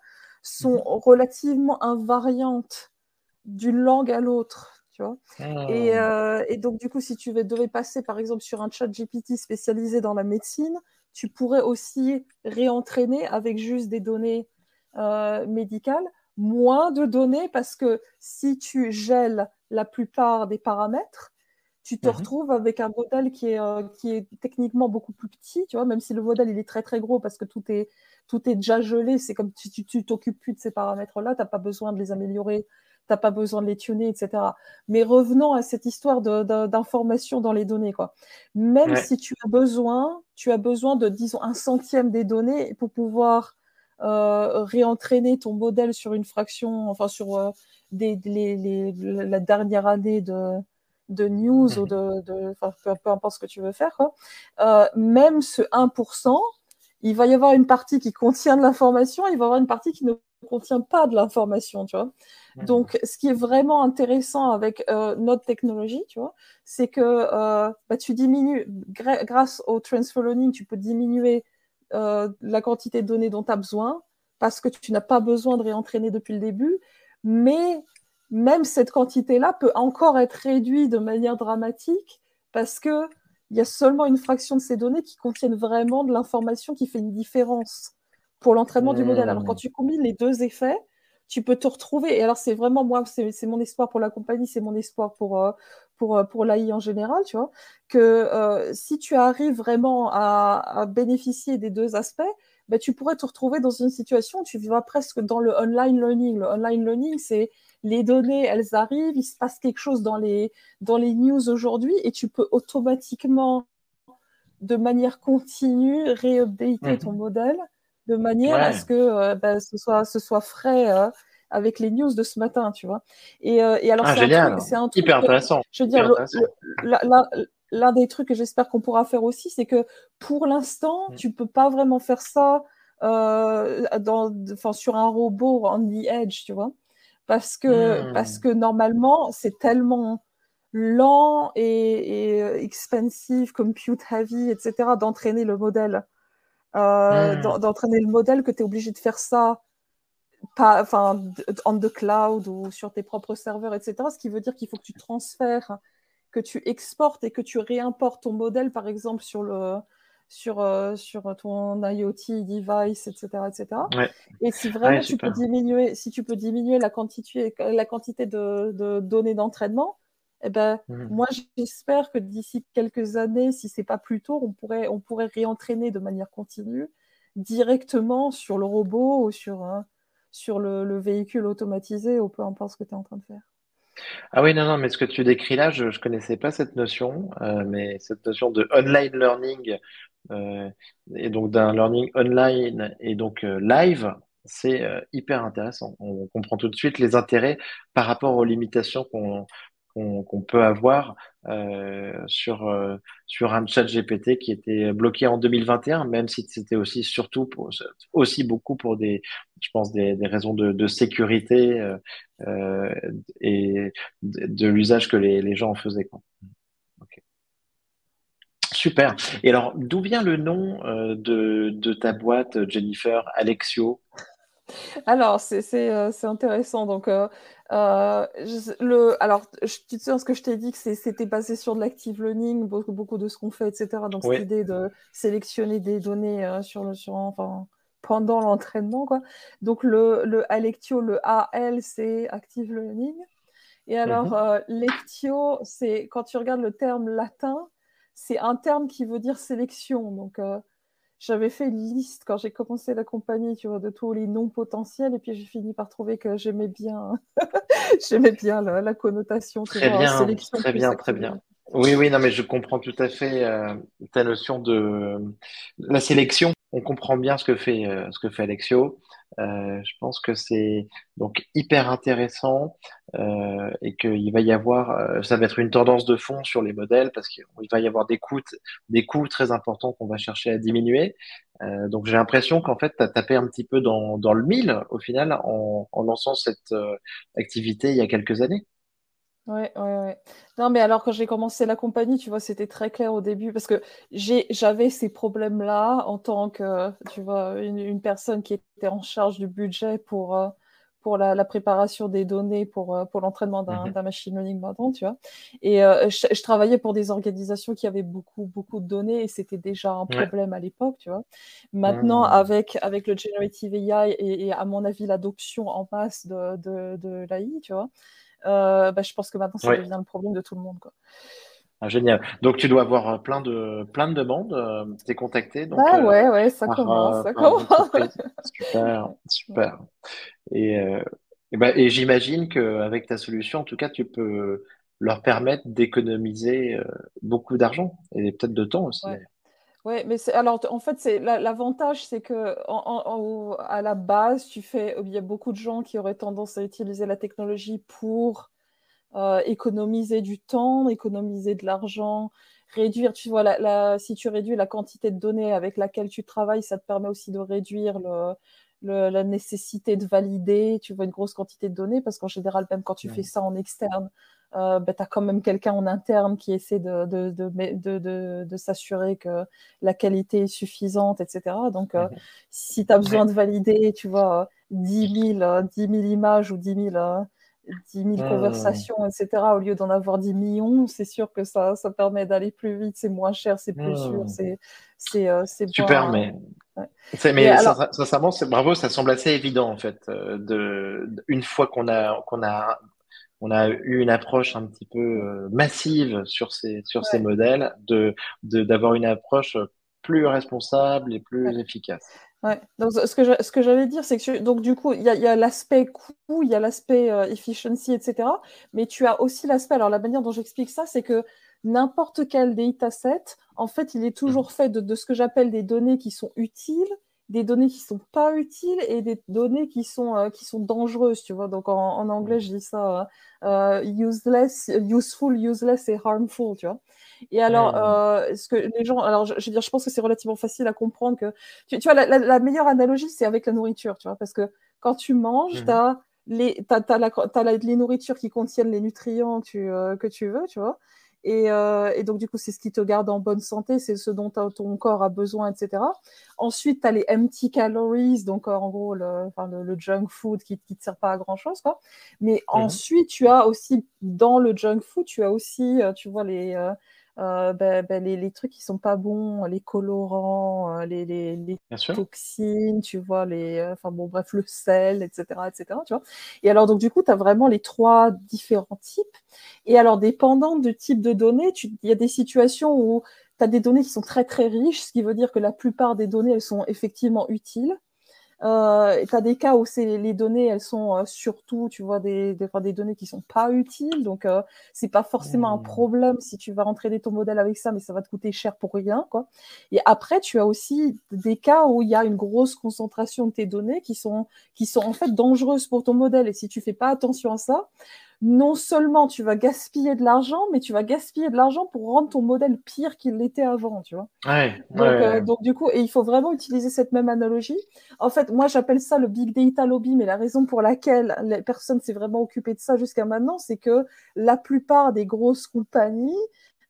sont mhm. relativement invariantes d'une langue à l'autre. Tu vois ah. euh, et, donc, du coup, si tu devais passer par exemple sur un chat GPT spécialisé dans la médecine, tu pourrais aussi réentraîner avec juste des données euh, médicales, moins de données parce que si tu gèles la plupart des paramètres, tu te mmh retrouves avec un modèle qui est, euh, qui est techniquement beaucoup plus petit, tu vois, même si le modèle il est très très gros parce que tout est, tout est déjà gelé, c'est comme si tu t'occupes plus de ces paramètres-là, tu n'as pas besoin de les améliorer, tu n'as pas besoin de les tuner, etc. Mais revenons à cette histoire d'information dans les données, quoi. Même si tu as besoin, tu as besoin de, disons, un centième des données pour pouvoir euh, réentraîner ton modèle sur une fraction, enfin sur euh, des, la dernière année de de news ou mhm. de, peu, importe ce que tu veux faire, euh, même ce 1%, il va y avoir une partie qui contient de l'information, il va y avoir une partie qui ne contient pas de l'information, tu vois. Mhm. Donc, ce qui est vraiment intéressant avec euh, notre technologie, tu vois, c'est que euh, bah, tu diminues, grâce au transfer learning, tu peux diminuer la quantité de données dont tu as besoin parce que tu n'as pas besoin de réentraîner depuis le début, mais même cette quantité-là peut encore être réduite de manière dramatique parce que il y a seulement une fraction de ces données qui contiennent vraiment de l'information qui fait une différence pour l'entraînement du modèle. Alors quand tu combines les deux effets, tu peux te retrouver. Et alors c'est vraiment moi, c'est mon espoir pour la compagnie, c'est mon espoir pour euh, pour euh, pour l'AI en général, tu vois, que euh, si tu arrives vraiment à, bénéficier des deux aspects, ben, tu pourrais te retrouver dans une situation où tu vas presque dans le online learning. Le online learning, c'est les données, elles arrivent, il se passe quelque chose dans les, dans les news aujourd'hui et tu peux automatiquement, de manière continue, réupdater ton mhm. modèle de manière à ce que euh, bah, ce, soit, ce soit frais euh, avec les news de ce matin, tu vois. Et, euh, et alors, ah, c'est un, truc, hyper intéressant. Je veux dire, l'un des trucs que j'espère qu'on pourra faire aussi, c'est que pour l'instant, mm. tu peux pas vraiment faire ça dans, sur un robot on the edge, tu vois parce que, parce hmm. que normalement, c'est tellement lent et, euh, expensive, compute heavy, etc., d'entraîner le modèle. Euh, hmm. D'entraîner le modèle que tu es obligé de faire ça pas, enfin, on the cloud ou sur tes propres serveurs, etc. Ce qui veut dire qu'il faut que tu transfères, que tu exportes et que tu réimportes ton modèle, par exemple, sur le, sur, euh, sur ton IoT device, etc. etc. Et si vraiment tu peux diminuer, si tu peux diminuer la quantité, la quantité de, données d'entraînement, eh ben, mmh. moi j'espère que d'ici quelques années, si c'est pas plus tôt, on pourrait, on pourrait réentraîner de manière continue directement sur le robot ou sur, euh, sur le, véhicule automatisé ou peu importe ce que tu es en train de faire. Ah oui, non, non, mais ce que tu décris là, je ne connaissais pas cette notion, euh, mais cette notion de online learning et donc d'un learning online et donc euh, live, c'est euh, hyper intéressant. On comprend tout de suite les intérêts par rapport aux limitations qu'on qu'on peut avoir euh, sur sur un chat GPT qui était bloqué en 2021, même si c'était aussi surtout pour, aussi beaucoup pour des je pense des, des raisons de, de sécurité euh, et de, de l'usage que les, les gens en faisaient. Quoi. Super. Et alors, d'où vient le nom euh, de, ta boîte, Jennifer Alexio? Alors, c'est euh, intéressant. Donc, euh, le, alors, tu sais ce que je t'ai dit que c'était basé sur de l'active learning, beaucoup, beaucoup de ce qu'on fait, etc. Donc, cette idée de sélectionner des données sur le, sur, enfin, pendant l'entraînement, quoi. Donc, le, le Alectio, le AL, c'est active learning. Et alors, mm-hmm. lectio, c'est quand tu regardes le terme latin, c'est un terme qui veut dire sélection. Donc, euh, j'avais fait une liste quand j'ai commencé la compagnie, tu vois, de tous les noms potentiels, et puis j'ai fini par trouver que j'aimais bien, [LAUGHS] j'aimais bien la, connotation. très bien, très bien, très bien. Oui, oui, non, mais je comprends tout à fait euh, ta notion de la sélection. On comprend bien ce que fait euh, ce que fait Alexio. Euh, je pense que c'est donc hyper intéressant euh, et qu'il va y avoir, euh, ça va être une tendance de fond sur les modèles parce qu'il va y avoir des coûts, des coûts très importants qu'on va chercher à diminuer. Donc j'ai l'impression qu'en fait, tu as tapé un petit peu dans, le mille au final en, lançant cette activité il y a quelques années. Ouais, ouais, ouais. Non, mais alors quand j'ai commencé la compagnie, tu vois, c'était très clair au début parce que j'avais ces problèmes-là en tant que, tu vois, une, une personne qui était en charge du budget pour, euh, pour la, la préparation des données pour, euh, pour l'entraînement d'un, d'un machine learning maintenant, tu vois. Et euh, je, je travaillais pour des organisations qui avaient beaucoup, beaucoup de données et c'était déjà un Ouais. problème à l'époque, tu vois. Maintenant, Mhm. avec, avec le generative AI et, et à mon avis l'adoption en masse de, de, de l'AI, tu vois. Euh, bah, je pense que maintenant, ça Ouais. devient le problème de tout le monde, quoi. Ah, génial. Donc tu dois avoir euh, plein de plein de demandes. Euh, t'es contacté donc Bah euh, ouais, ouais, ça par commence, ça. Super, [LAUGHS] super. Et, euh, et, et j'imagine qu'avec ta solution, en tout cas, tu peux leur permettre d'économiser euh, beaucoup d'argent et peut-être de temps aussi Ouais, ouais, mais alors en fait c'est l'avantage c'est que en, en- en- à la base tu fais il y a beaucoup de gens qui auraient tendance à utiliser la technologie pour euh, économiser du temps, économiser de l'argent, réduire, tu vois, la, la- si tu réduis la quantité de données avec laquelle tu travailles, ça te permet aussi de réduire le, le- la nécessité de valider, tu vois, une grosse quantité de données, parce qu'en général, même quand tu fais ça en externe, euh, ben, tu as quand même quelqu'un en interne qui essaie de, de, de, de, s'assurer que la qualité est suffisante, etc. Donc, euh, Mhm. si tu as besoin de valider, tu vois, 10 000, euh, 10 000 images ou 10 000, euh, 10 000 Mhm. conversations, etc., au lieu d'en avoir 10 millions, c'est sûr que ça, ça permet d'aller plus vite, c'est moins cher, c'est plus sûr, Mhm. c'est c'est euh, c'est Super, mais ouais. mais alors, sincèrement, bravo, ça semble assez évident en fait euh, de- une fois qu'on a qu'on a on a eu une approche un petit peu euh, massive sur ces, sur ces modèles, de, d'avoir une approche plus responsable et ouais. plus efficace. Ouais. Donc, ce que je, ce que j'allais dire, c'est que tu- donc du coup, il y a, l'aspect coût, il y a l'aspect euh, efficiency, etc. Mais tu as aussi l'aspect, alors la manière dont j'explique ça, c'est que n'importe quel dataset, en fait, il est toujours fait de, de ce que j'appelle des données qui sont utiles, des données qui sont pas utiles et des données qui sont, euh, qui sont dangereuses, tu vois. Donc en, en anglais, je dis ça, euh, useless, useful, useless et harmful, tu vois. Et alors, euh, ce que les gens, alors je, je veux dire, je pense que c'est relativement facile à comprendre que tu, tu vois, la, la, la, meilleure analogie, c'est avec la nourriture, tu vois, parce que quand tu manges, tu Mhm. as, les, t'as, t'as la, t'as la, les nourritures qui contiennent les nutriments tu, euh, que tu veux, tu vois. Et, euh, et, donc, du coup, c'est ce qui te garde en bonne santé, c'est ce dont ton corps a besoin, etc. Ensuite, tu as les empty calories, donc en gros, le, enfin, le, le junk food qui ne te sert pas à grand-chose. Quoi. Mais Mhm. ensuite, tu as aussi, dans le junk food, tu as aussi, tu vois, les, euh, euh, ben, les, les, trucs qui sont pas bons, les colorants, les, les, les toxines, tu vois, les, enfin bon, bref, le sel, etc., etc., tu vois. Et alors, donc, du coup, tu as vraiment les trois différents types. Et alors, dépendant du type de données, il y a des situations où tu as des données qui sont très, très riches, ce qui veut dire que la plupart des données, elles sont effectivement utiles. Euh, tu as des cas où c'est les données, elles sont euh, surtout, tu vois, des, des, des, données qui sont pas utiles. Donc, euh, c'est pas forcément un problème si tu vas entraîner ton modèle avec ça, mais ça va te coûter cher pour rien, quoi. Et après, tu as aussi des cas où il y a une grosse concentration de tes données qui sont, qui sont en fait dangereuses pour ton modèle. Et si tu fais pas attention à ça, non seulement tu vas gaspiller de l'argent, mais tu vas gaspiller de l'argent pour rendre ton modèle pire qu'il l'était avant, tu vois. Ouais, Donc, ouais, euh, donc, du coup, et il faut vraiment utiliser cette même analogie. En fait, moi, j'appelle ça le big data lobby, mais la raison pour laquelle les personnes s'est vraiment occupée de ça jusqu'à maintenant, c'est que la plupart des grosses compagnies,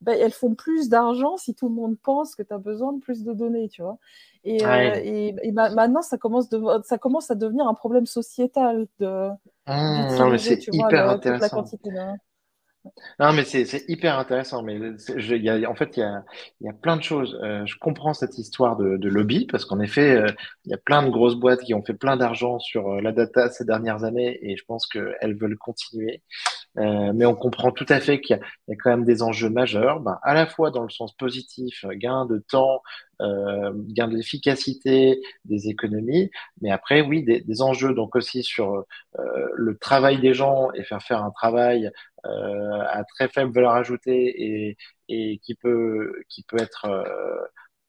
ben, elles font plus d'argent si tout le monde pense que tu as besoin de plus de données, tu vois. Et, ouais. euh, et, et maintenant, ça commence, de, ça commence à devenir un problème sociétal de Mmh, non, mais c'est vois, hyper la intéressant. quantité. Non, mais c'est hyper intéressant. Mais en fait, il y a, plein de choses. Euh, je comprends cette histoire de, lobby parce qu'en effet, euh, il y a plein de grosses boîtes qui ont fait plein d'argent sur euh, la data ces dernières années et je pense qu'elles veulent continuer. Mais on comprend tout à fait qu'il y, y, a quand même des enjeux majeurs, ben, à la fois dans le sens positif, gain de temps, euh, gain d'efficacité, des économies, mais après, oui, des, des enjeux donc aussi sur euh, le travail des gens et faire faire un travail euh, à très faible valeur ajoutée et, et qui peut qui peut être euh,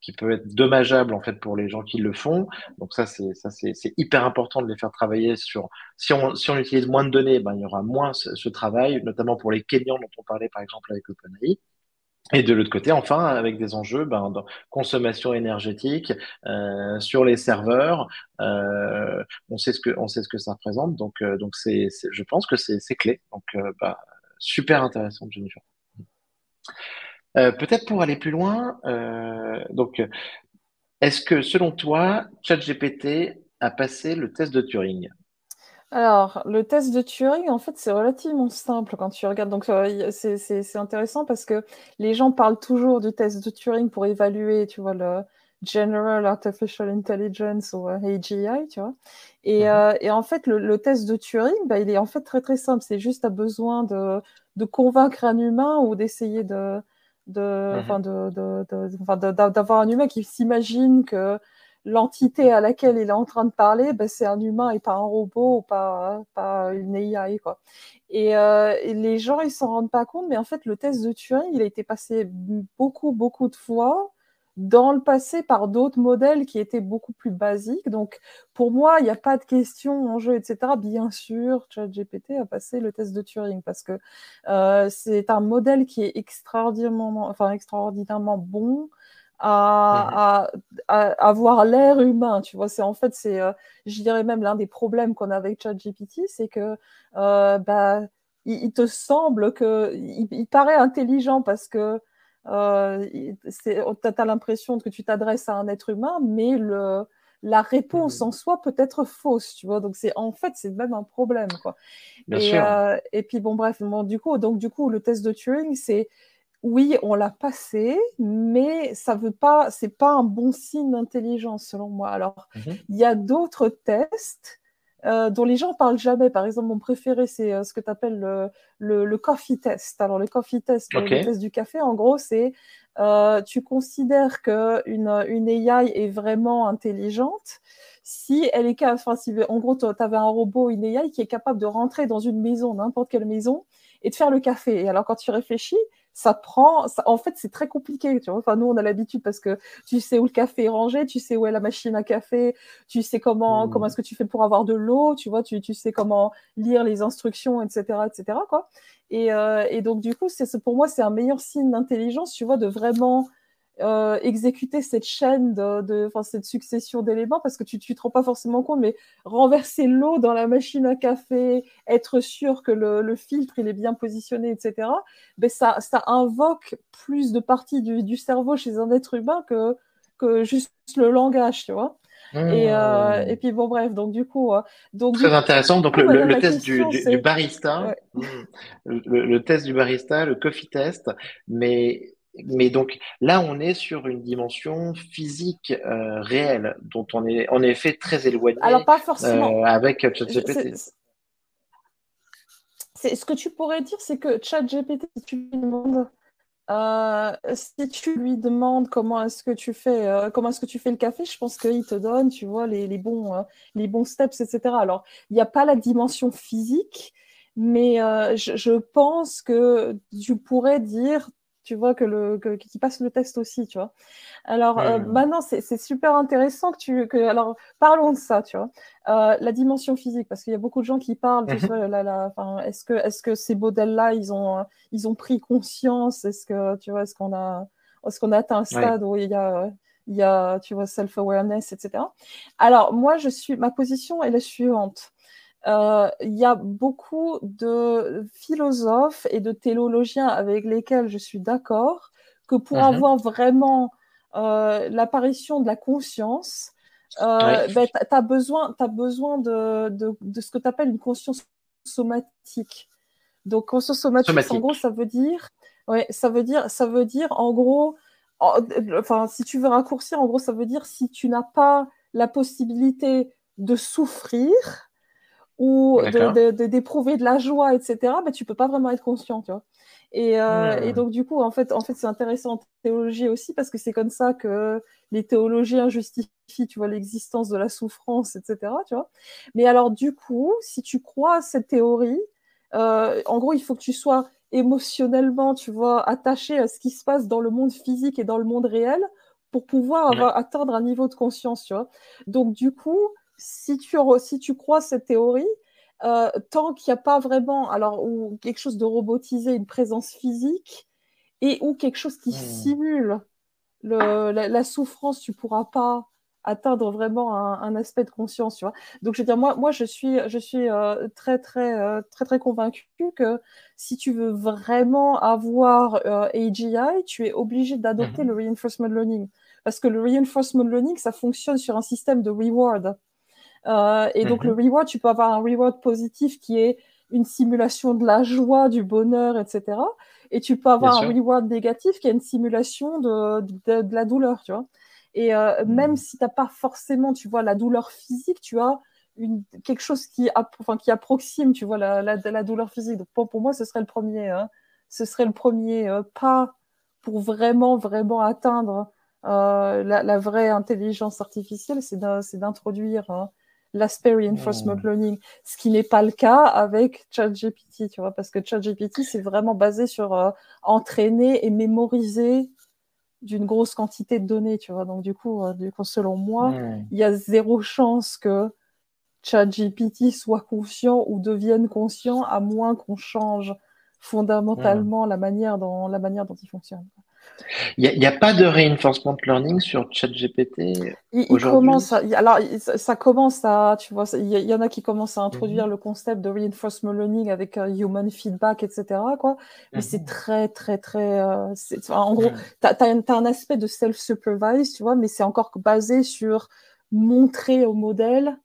qui peut être dommageable en fait pour les gens qui le font. Donc ça c'est ça c'est hyper important de les faire travailler sur si on si on utilise moins de données, ben il y aura moins ce, ce travail, notamment pour les Kenyans dont on parlait par exemple avec OpenAI. Et de l'autre côté, enfin, avec des enjeux ben, de consommation énergétique euh, sur les serveurs, euh, on sait ce que on sait ce que ça représente. Donc euh, donc c'est je pense que c'est clé. Donc euh, bah, super intéressant, Jennifer. Euh, peut-être pour aller plus loin, euh, donc, est-ce que selon toi, ChatGPT a passé le test de Turing? Alors, le test de Turing, en fait, c'est relativement simple quand tu regardes. Donc, euh, c'est intéressant parce que les gens parlent toujours du test de Turing pour évaluer, tu vois, le General Artificial Intelligence ou AGI, tu vois. Et, mhm. et en fait, le, test de Turing, bah, il est en fait très très simple. C'est juste à besoin de, de convaincre un humain ou d'essayer de, Mhm. d'avoir un humain qui s'imagine que l'entité à laquelle il est en train de parler, ben, c'est un humain et pas un robot ou pas, une AI. Quoi. Et, euh, et les gens, ils s'en rendent pas compte, mais en fait, le test de Turing, il a été passé beaucoup, beaucoup de fois dans le passé par d'autres modèles qui étaient beaucoup plus basiques. Donc, pour moi, il n'y a pas de question en jeu, etc. Bien sûr, ChatGPT a passé le test de Turing parce que euh, c'est un modèle qui est extraordinairement, enfin, extraordinairement bon à, avoir l'air humain. Tu vois, c'est en fait, c'est, euh, je dirais même l'un des problèmes qu'on a avec ChatGPT, c'est que euh, bah, il, te semble que il paraît intelligent parce que euh, oh, tu as l'impression que tu t'adresses à un être humain, mais le, la réponse mmh. en soi peut être fausse, tu vois. Donc c'est en fait c'est même un problème, quoi. et, euh, et, puis bon bref, bon, du coup donc du coup le test de Turing c'est oui on l'a passé, mais ça veut pas c'est pas un bon signe d'intelligence selon moi. Alors mmh il y a d'autres tests euh, dont les gens parlent jamais. Par exemple, mon préféré, c'est euh, ce que tu appelles le, le, le, coffee test. Alors, le coffee test, le test du café, en gros, c'est euh, tu considères qu'une une AI est vraiment intelligente si elle est capable, enfin, si, en gros, tu avais un robot, une AI qui est capable de rentrer dans une maison, n'importe quelle maison, et de faire le café. Et alors, quand tu réfléchis, ça prend, en fait, c'est très compliqué, tu vois. Enfin, nous, on a l'habitude parce que tu sais où le café est rangé, tu sais où est la machine à café, tu sais comment, mmh. comment est-ce que tu fais pour avoir de l'eau, tu vois, tu, tu sais comment lire les instructions, etc., etc., quoi. Et, euh, et donc, du coup, c'est, pour moi, c'est un meilleur signe d'intelligence, tu vois, de vraiment euh, exécuter cette chaîne, de, cette succession d'éléments, parce que tu ne te rends pas forcément compte, mais renverser l'eau dans la machine à café, être sûr que le, le filtre il est bien positionné, etc., ben ça, ça invoque plus de parties du, du, cerveau chez un être humain que, que juste le langage, tu vois. Et, euh, mmh. et, puis bon bref donc du coup euh, donc très intéressant donc le, le, test du, du, barista mmh. le, le, test du barista le coffee test mais mais donc là, on est sur une dimension physique euh, réelle, dont on est en effet très éloigné. Alors pas forcément. Euh, avec ChatGPT. C'est ce que tu pourrais dire, c'est que ChatGPT, si tu lui demandes, euh, si tu lui demandes comment est-ce que tu fais, euh, comment est-ce que tu fais le café, je pense qu'il te donne, tu vois, les, les bons, les bons steps, etc. Alors, il n'y a pas la dimension physique, mais je, je, pense que tu pourrais dire tu vois, que le, que, qui passe le test aussi, tu vois. Alors, euh, maintenant, c'est super intéressant que tu. Que, alors, parlons de ça, tu vois. Euh, la dimension physique, parce qu'il y a beaucoup de gens qui parlent, tu mhm. la, la, est-ce que, est -ce que ces modèles-là, ils ont, ils ont pris conscience? Est-ce que, tu vois, est-ce qu'on a, est qu'on a atteint un stade où il y a. Il y a, tu vois, self-awareness, etc. Alors, moi, je suis, ma position est la suivante. Euh, il y a beaucoup de philosophes et de théologiens avec lesquels je suis d'accord que pour mhm. avoir vraiment euh, l'apparition de la conscience, euh, ben, tu as besoin, as besoin de, de, de ce que tu appelles une conscience somatique. Donc, conscience somatique, en gros, ça veut dire, ouais, ça veut dire, ça veut dire, en gros, enfin, si tu veux raccourcir, en gros, ça veut dire si tu n'as pas la possibilité de souffrir, ou d'éprouver de, de, de, la joie, etc., ben, tu peux pas vraiment être conscient, tu vois. Et, et, donc, du coup, en fait, en fait c'est intéressant en théologie aussi parce que c'est comme ça que les théologiens justifient, tu vois, l'existence de la souffrance, etc., tu vois. Mais alors, du coup, si tu crois à cette théorie, en gros, il faut que tu sois émotionnellement, tu vois, attaché à ce qui se passe dans le monde physique et dans le monde réel pour pouvoir avoir, atteindre un niveau de conscience, tu vois. Donc, du coup, si tu, si tu crois cette théorie, euh, tant qu'il n'y a pas vraiment, alors, ou quelque chose de robotisé, une présence physique, et ou quelque chose qui hmm. simule le, la, souffrance, tu pourras pas atteindre vraiment un, aspect de conscience, tu vois. Donc, je veux dire, moi, moi je suis, je suis euh, très, très, euh, très, très convaincue que si tu veux vraiment avoir AGI, tu es obligé d'adopter mhm. le reinforcement learning. Parce que le reinforcement learning, ça fonctionne sur un système de reward. Euh, et donc, le mhm. reward, tu peux avoir un reward positif qui est une simulation de la joie, du bonheur, etc. Et tu peux avoir un reward négatif qui est une simulation de, de, la douleur, tu vois. Et euh, mhm. même si tu n'as pas forcément, tu vois, la douleur physique, tu as une, quelque chose qui, enfin, qui approxime, tu vois, la, la, la douleur physique. Donc, pour, pour, moi, ce serait le premier, hein. ce serait le premier euh, pas pour vraiment, vraiment atteindre euh, la, vraie intelligence artificielle, c'est d'introduire hein, l'aspect reinforcement hmm. learning, ce qui n'est pas le cas avec ChatGPT, tu vois, parce que ChatGPT, c'est vraiment basé sur euh, entraîner et mémoriser d'une grosse quantité de données, tu vois. Donc, du coup, euh, du coup selon moi, il y a zéro chance que ChatGPT soit conscient ou devienne conscient, à moins qu'on change fondamentalement la, manière dont, la manière dont il fonctionne. Il n'y a, pas de reinforcement learning sur ChatGPT commence alors ça, commence à tu vois il y, en a qui commencent à introduire mhm. le concept de reinforcement learning avec euh, human feedback etc quoi mais c'est mhm. très très très euh, en gros tu as, un aspect de self supervised tu vois mais c'est encore basé sur montrer au modèle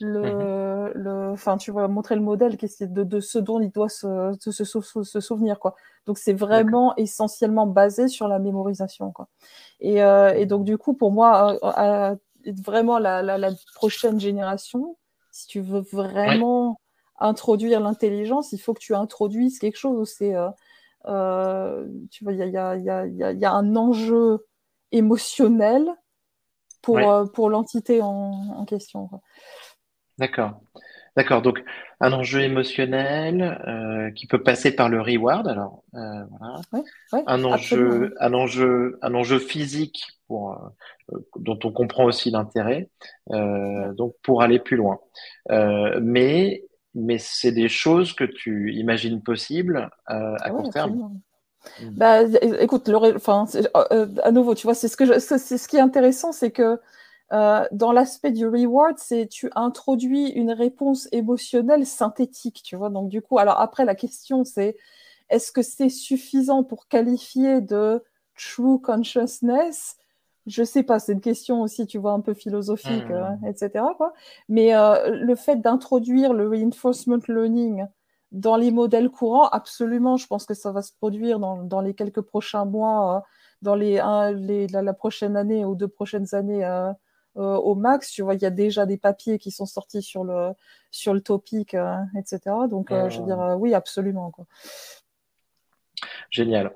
le, le, enfin, tu vois, montrer le modèle de, de ce dont il doit se, se, se, souvenir, quoi. Donc, c'est vraiment essentiellement basé sur la mémorisation, quoi. Et, euh, et donc, du coup, pour moi, euh, vraiment la, la, la, prochaine génération, si tu veux vraiment introduire l'intelligence, il faut que tu introduises quelque chose c'est, euh, euh tu vois, il y a, y, a, y, a, y a un enjeu émotionnel pour, pour l'entité en, en question. Quoi. D'accord. D'accord. Donc, un enjeu émotionnel euh, qui peut passer par le reward. Alors, euh, voilà. un enjeu, un enjeu, un enjeu physique pour, euh, dont on comprend aussi l'intérêt. donc, pour aller plus loin. mais, mais c'est des choses que tu imagines possibles à ah court terme. Mmh. Bah, écoute, enfin, à nouveau, tu vois, c'est ce que c'est ce qui est intéressant, c'est que euh, dans l'aspect du reward, c'est tu introduis une réponse émotionnelle synthétique, tu vois. Donc du coup, alors après la question c'est est-ce que c'est suffisant pour qualifier de true consciousness? Je sais pas, c'est une question aussi, tu vois, un peu philosophique, mmh. euh, etc. Quoi. Mais euh, le fait d'introduire le reinforcement learning dans les modèles courants, absolument, je pense que ça va se produire dans, dans les quelques prochains mois, dans les, les la, la, prochaine année ou deux prochaines années euh, au max. Tu vois, il y a déjà des papiers qui sont sortis sur le, sur le topic, euh, etc. Donc, euh, je veux dire, oui, absolument. Quoi. Génial.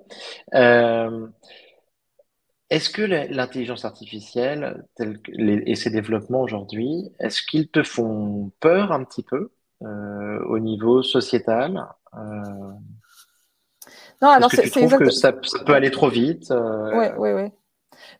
Est-ce que l'intelligence artificielle et ses développements aujourd'hui, est-ce qu'ils te font peur un petit peu au niveau sociétal Non, alors c'est. Trouves que ça, ça, peut aller trop vite Oui, oui, oui.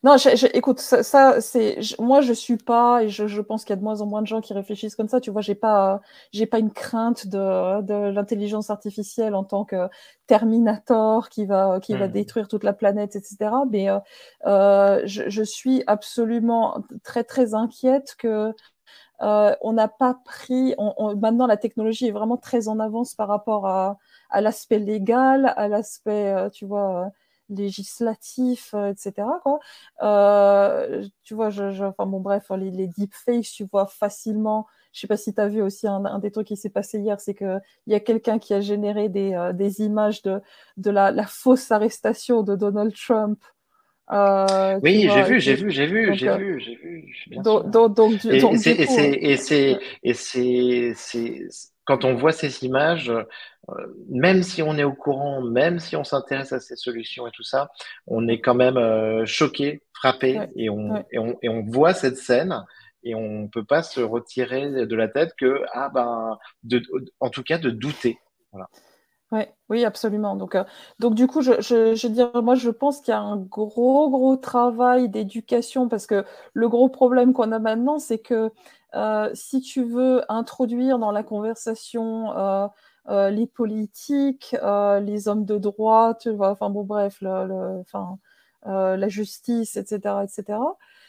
Non, écoute, ça, c'est moi je suis pas et je, pense qu'il y a de moins en moins de gens qui réfléchissent comme ça. Tu vois, j'ai pas j'ai pas une crainte de, de l'intelligence artificielle en tant que Terminator qui va qui va hmm. détruire toute la planète, etc. Mais euh, euh, je, suis absolument très très inquiète que euh, on n'a pas pris. maintenant, la technologie est vraiment très en avance par rapport à, à l'aspect légal, à l'aspect, tu vois législatif, euh, etc. Quoi. Euh, tu vois, je, enfin bon, bref, les, les deepfakes, tu vois facilement. Je sais pas si tu as vu aussi un, des trucs qui s'est passé hier, c'est qu'il y a quelqu'un qui a généré des, euh, des images de, de la, la, fausse arrestation de Donald Trump Euh, oui, j'ai vu, j'ai vu, j'ai vu, j'ai vu, j'ai vu, donc, donc, et c'est, quand on voit ces images, euh, même si on est au courant, même si on s'intéresse à ces solutions et tout ça, on est quand même euh, choqué, frappé, et, on, et, on, et on voit cette scène et on peut pas se retirer de la tête que ah ben, de, en tout cas de douter. Voilà. Ouais, oui, absolument. Donc, euh, donc du coup, je, je, je dire, moi, je pense qu'il y a un gros, gros travail d'éducation parce que le gros problème qu'on a maintenant, c'est que euh, si tu veux introduire dans la conversation euh, euh les politiques, les hommes de droit, tu vois, enfin bon, bref, le, le, enfin, la justice, etc., etc.,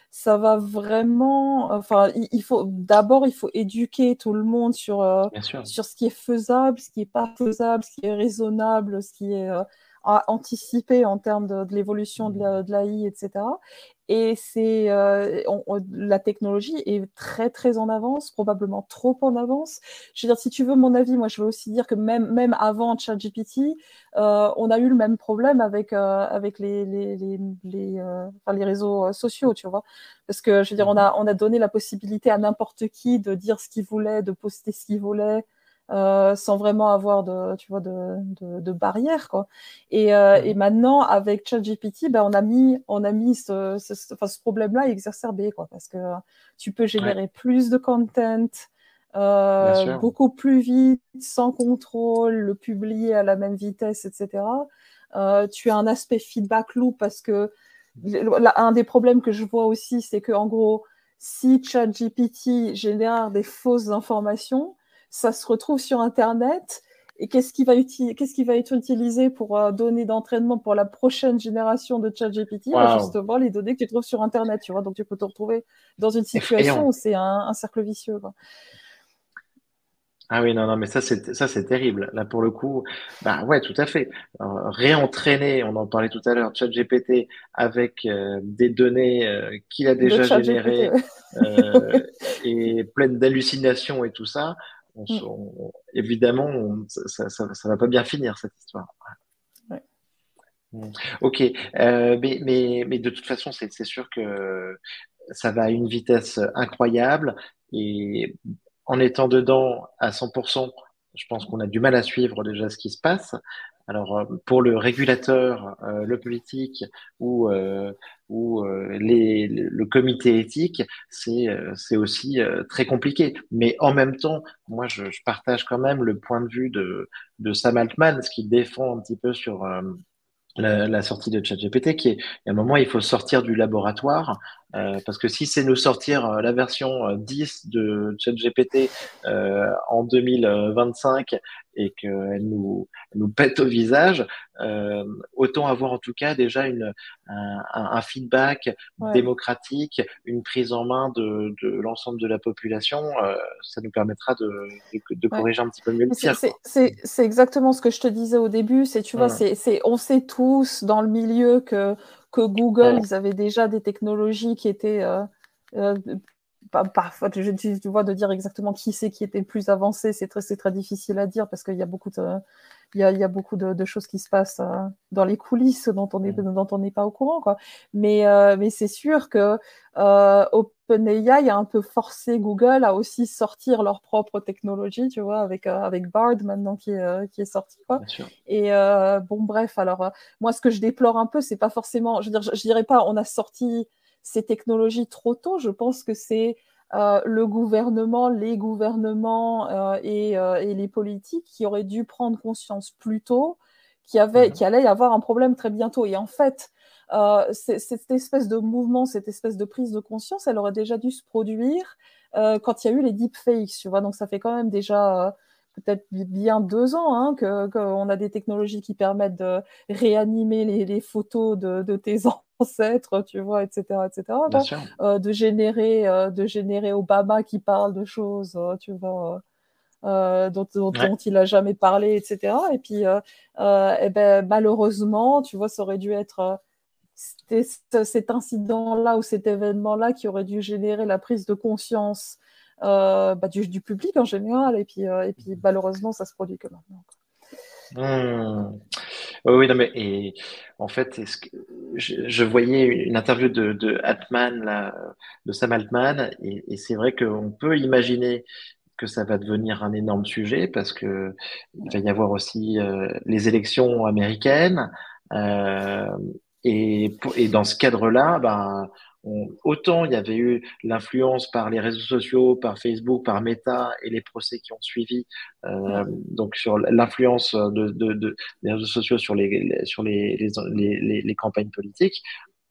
ça va vraiment. Enfin, il, faut d'abord, il faut éduquer tout le monde sur sur ce qui est faisable, ce qui est pas faisable, ce qui est raisonnable, ce qui est euh, anticiper en termes de, l'évolution de l'AI, etc. Et c'est euh, la technologie est très très en avance, probablement trop en avance. Je veux dire, si tu veux mon avis, moi je veux aussi dire que même même avant ChatGPT, euh, on a eu le même problème avec euh, avec les les les, les, euh, enfin, les réseaux sociaux, tu vois. Parce que je veux dire, on a on a donné la possibilité à n'importe qui de dire ce qu'il voulait, de poster ce qu'il voulait. Euh, sans vraiment avoir de, tu vois, de, de, de barrière, quoi. Et, euh, et maintenant, avec ChatGPT, ben, on a mis, on a mis ce, ce, enfin, ce problème-là exacerbé, quoi, parce que tu peux générer plus de content, euh, beaucoup plus vite, sans contrôle, le publier à la même vitesse, etc. Euh, tu as un aspect feedback loop parce que un des problèmes que je vois aussi, c'est que en gros, si ChatGPT génère des fausses informations, ça se retrouve sur Internet. Et qu'est-ce qui va, qui va être utilisé pour euh, donner d'entraînement pour la prochaine génération de ChatGPT? Bah, Justement, les données que tu trouves sur Internet, tu vois. Donc, tu peux te retrouver dans une situation où c'est un, cercle vicieux. Ah oui, non, non, mais ça, c'est, ça, c'est terrible. Là, pour le coup, bah ouais, tout à fait. réentraîner, on en parlait tout à l'heure, ChatGPT avec euh, des données euh, qu'il a déjà générées et pleines d'hallucinations et tout ça, Mm. évidemment, ça, ne va pas bien finir cette histoire. Mm. Ok, euh, mais, mais, de toute façon, c'est sûr que ça va à une vitesse incroyable et en étant dedans à 100%, je pense qu'on a du mal à suivre déjà ce qui se passe. Alors euh, pour le régulateur, euh, le politique ou euh, ou les, le comité éthique, c'est c'est aussi très compliqué. Mais en même temps, moi je, je, partage quand même le point de vue de de Sam Altman, ce qui défend un petit peu sur la, la, sortie de ChatGPT, qui est, à un moment, il faut sortir du laboratoire, euh, parce que si c'est nous sortir euh, la version 10 euh, de ChatGPT euh, en 2025 et qu'elle nous, nous pète au visage, euh, autant avoir en tout cas déjà une, un, un feedback démocratique, une prise en main de, de l'ensemble de la population. Euh, ça nous permettra de, de, de corriger un petit peu mieux le tir. C'est exactement ce que je te disais au début. C'est tu vois, c'est on sait tous dans le milieu que que Google, ils avaient déjà des technologies qui étaient euh, euh, parfois, je, tu vois, de dire exactement qui c'est qui était le plus avancé, c'est très, très difficile à dire parce qu'il y a beaucoup de, il y a, il y a beaucoup de, de, choses qui se passent euh, dans les coulisses dont on n'est dont on n'est pas au courant, quoi. Mais, euh, mais c'est sûr que euh, OpenAI a un peu forcé Google à aussi sortir leur propre technologie, tu vois, avec, avec Bard maintenant qui est, qui est sorti, quoi. Et bon, bref, alors, moi, ce que je déplore un peu, c'est pas forcément, je, veux dire, je, je dirais pas, on a sorti ces technologies trop tôt. Je pense que c'est euh, le gouvernement, les gouvernements euh, et, euh, et, les politiques qui auraient dû prendre conscience plus tôt qu'il avait, mhm. allait y avoir un problème très bientôt. Et en fait, cette espèce de mouvement, cette espèce de prise de conscience, elle aurait déjà dû se produire quand il y a eu les deepfakes, tu vois. Donc ça fait quand même déjà peut-être bien deux ans hein, qu'on que a des technologies qui permettent de réanimer les, les photos de, de, tes [LAUGHS] ancêtres, tu vois, etc., etc. Euh, de générer, euh, de générer Obama qui parle de choses, euh, tu vois. Euh, dont, dont, dont, il a jamais parlé, etc. Et puis, eh ben, malheureusement, tu vois, ça aurait dû être cet incident-là ou cet événement-là qui aurait dû générer la prise de conscience bah, du, du, public en général. Et puis, et puis malheureusement, ça se produit que maintenant. Hmm. Oui, non, mais et, en fait, est-ce que, je, je voyais une interview de, de Altman, là, de Sam Altman, et, et c'est vrai qu'on peut imaginer que ça va devenir un énorme sujet parce que il va y avoir aussi euh, les élections américaines, euh, et, et dans ce cadre-là, ben, on- autant il y avait eu l'influence par les réseaux sociaux, par Facebook, par Meta et les procès qui ont suivi, euh, donc sur l'influence de, de, de- des réseaux sociaux sur les, les- sur les, les, les, les- les campagnes politiques.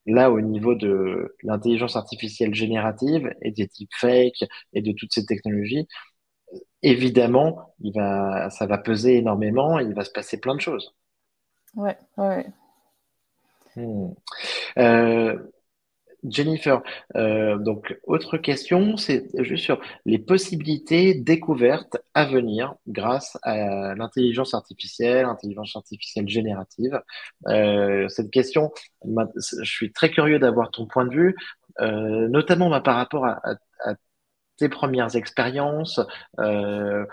Là, au niveau de l'intelligence artificielle générative et des deepfakes et de toutes ces technologies, évidemment, il va, ça va peser énormément et il va se passer plein de choses. Ouais, ouais. Hmm. Euh, Jennifer, euh, donc autre question, c'est juste sur les possibilités découvertes à venir grâce à l'intelligence artificielle, l'intelligence artificielle générative. Euh, cette question, je suis très curieux d'avoir ton point de vue, euh, notamment bah, par rapport à tes premières expériences, euh,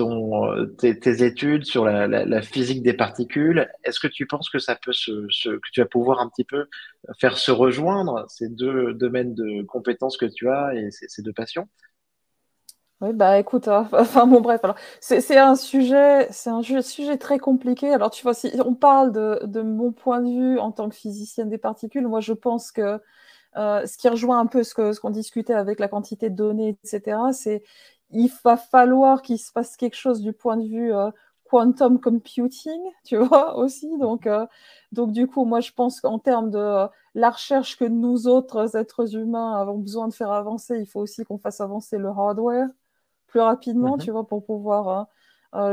euh, tes, études sur la, physique des particules. Est-ce que tu penses que ça peut se, que tu vas pouvoir un petit peu faire se rejoindre ces deux domaines de compétences que tu as et ces, ces deux passions? Oui, bah écoute, hein, [LAUGHS] enfin bon bref, c'est un sujet, c'est un sujet très compliqué. Alors tu vois, si on parle de, mon point de vue en tant que physicienne des particules, moi je pense que euh, ce qui rejoint un peu ce que ce qu'on discutait avec la quantité de données, etc., c'est il va falloir qu'il se passe quelque chose du point de vue euh, quantum computing, [LAUGHS] tu vois, aussi. Donc, euh, donc du coup, moi je pense qu'en termes de euh, la recherche que nous autres êtres humains avons besoin de faire avancer, il faut aussi qu'on fasse avancer le hardware plus rapidement, tu Mhm, vois, pour pouvoir euh,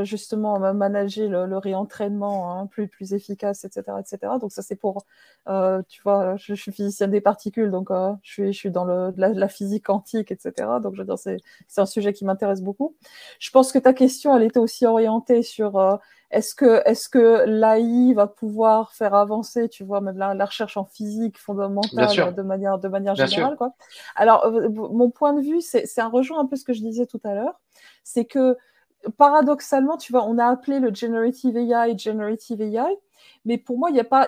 justement euh, manager le, le réentraînement hein, plus, plus efficace, etc., etc. Donc ça, c'est pour, euh, tu vois, je, je suis physicienne des particules, donc euh, je suis, je suis dans le, la, la physique quantique, etc. Donc je veux dire, c'est, c'est un sujet qui m'intéresse beaucoup. Je pense que ta question, elle était aussi orientée sur euh, est-ce que, est-ce que l'AI va pouvoir faire avancer, tu vois, même la, la recherche en physique fondamentale de manière, de manière bien sûr. générale, quoi. Alors, euh, mon point de vue, c'est c'est un rejoint un peu ce que je disais tout à l'heure, c'est que paradoxalement, tu vois, on a appelé le generative AI generative AI, mais pour moi, il n'y a pas,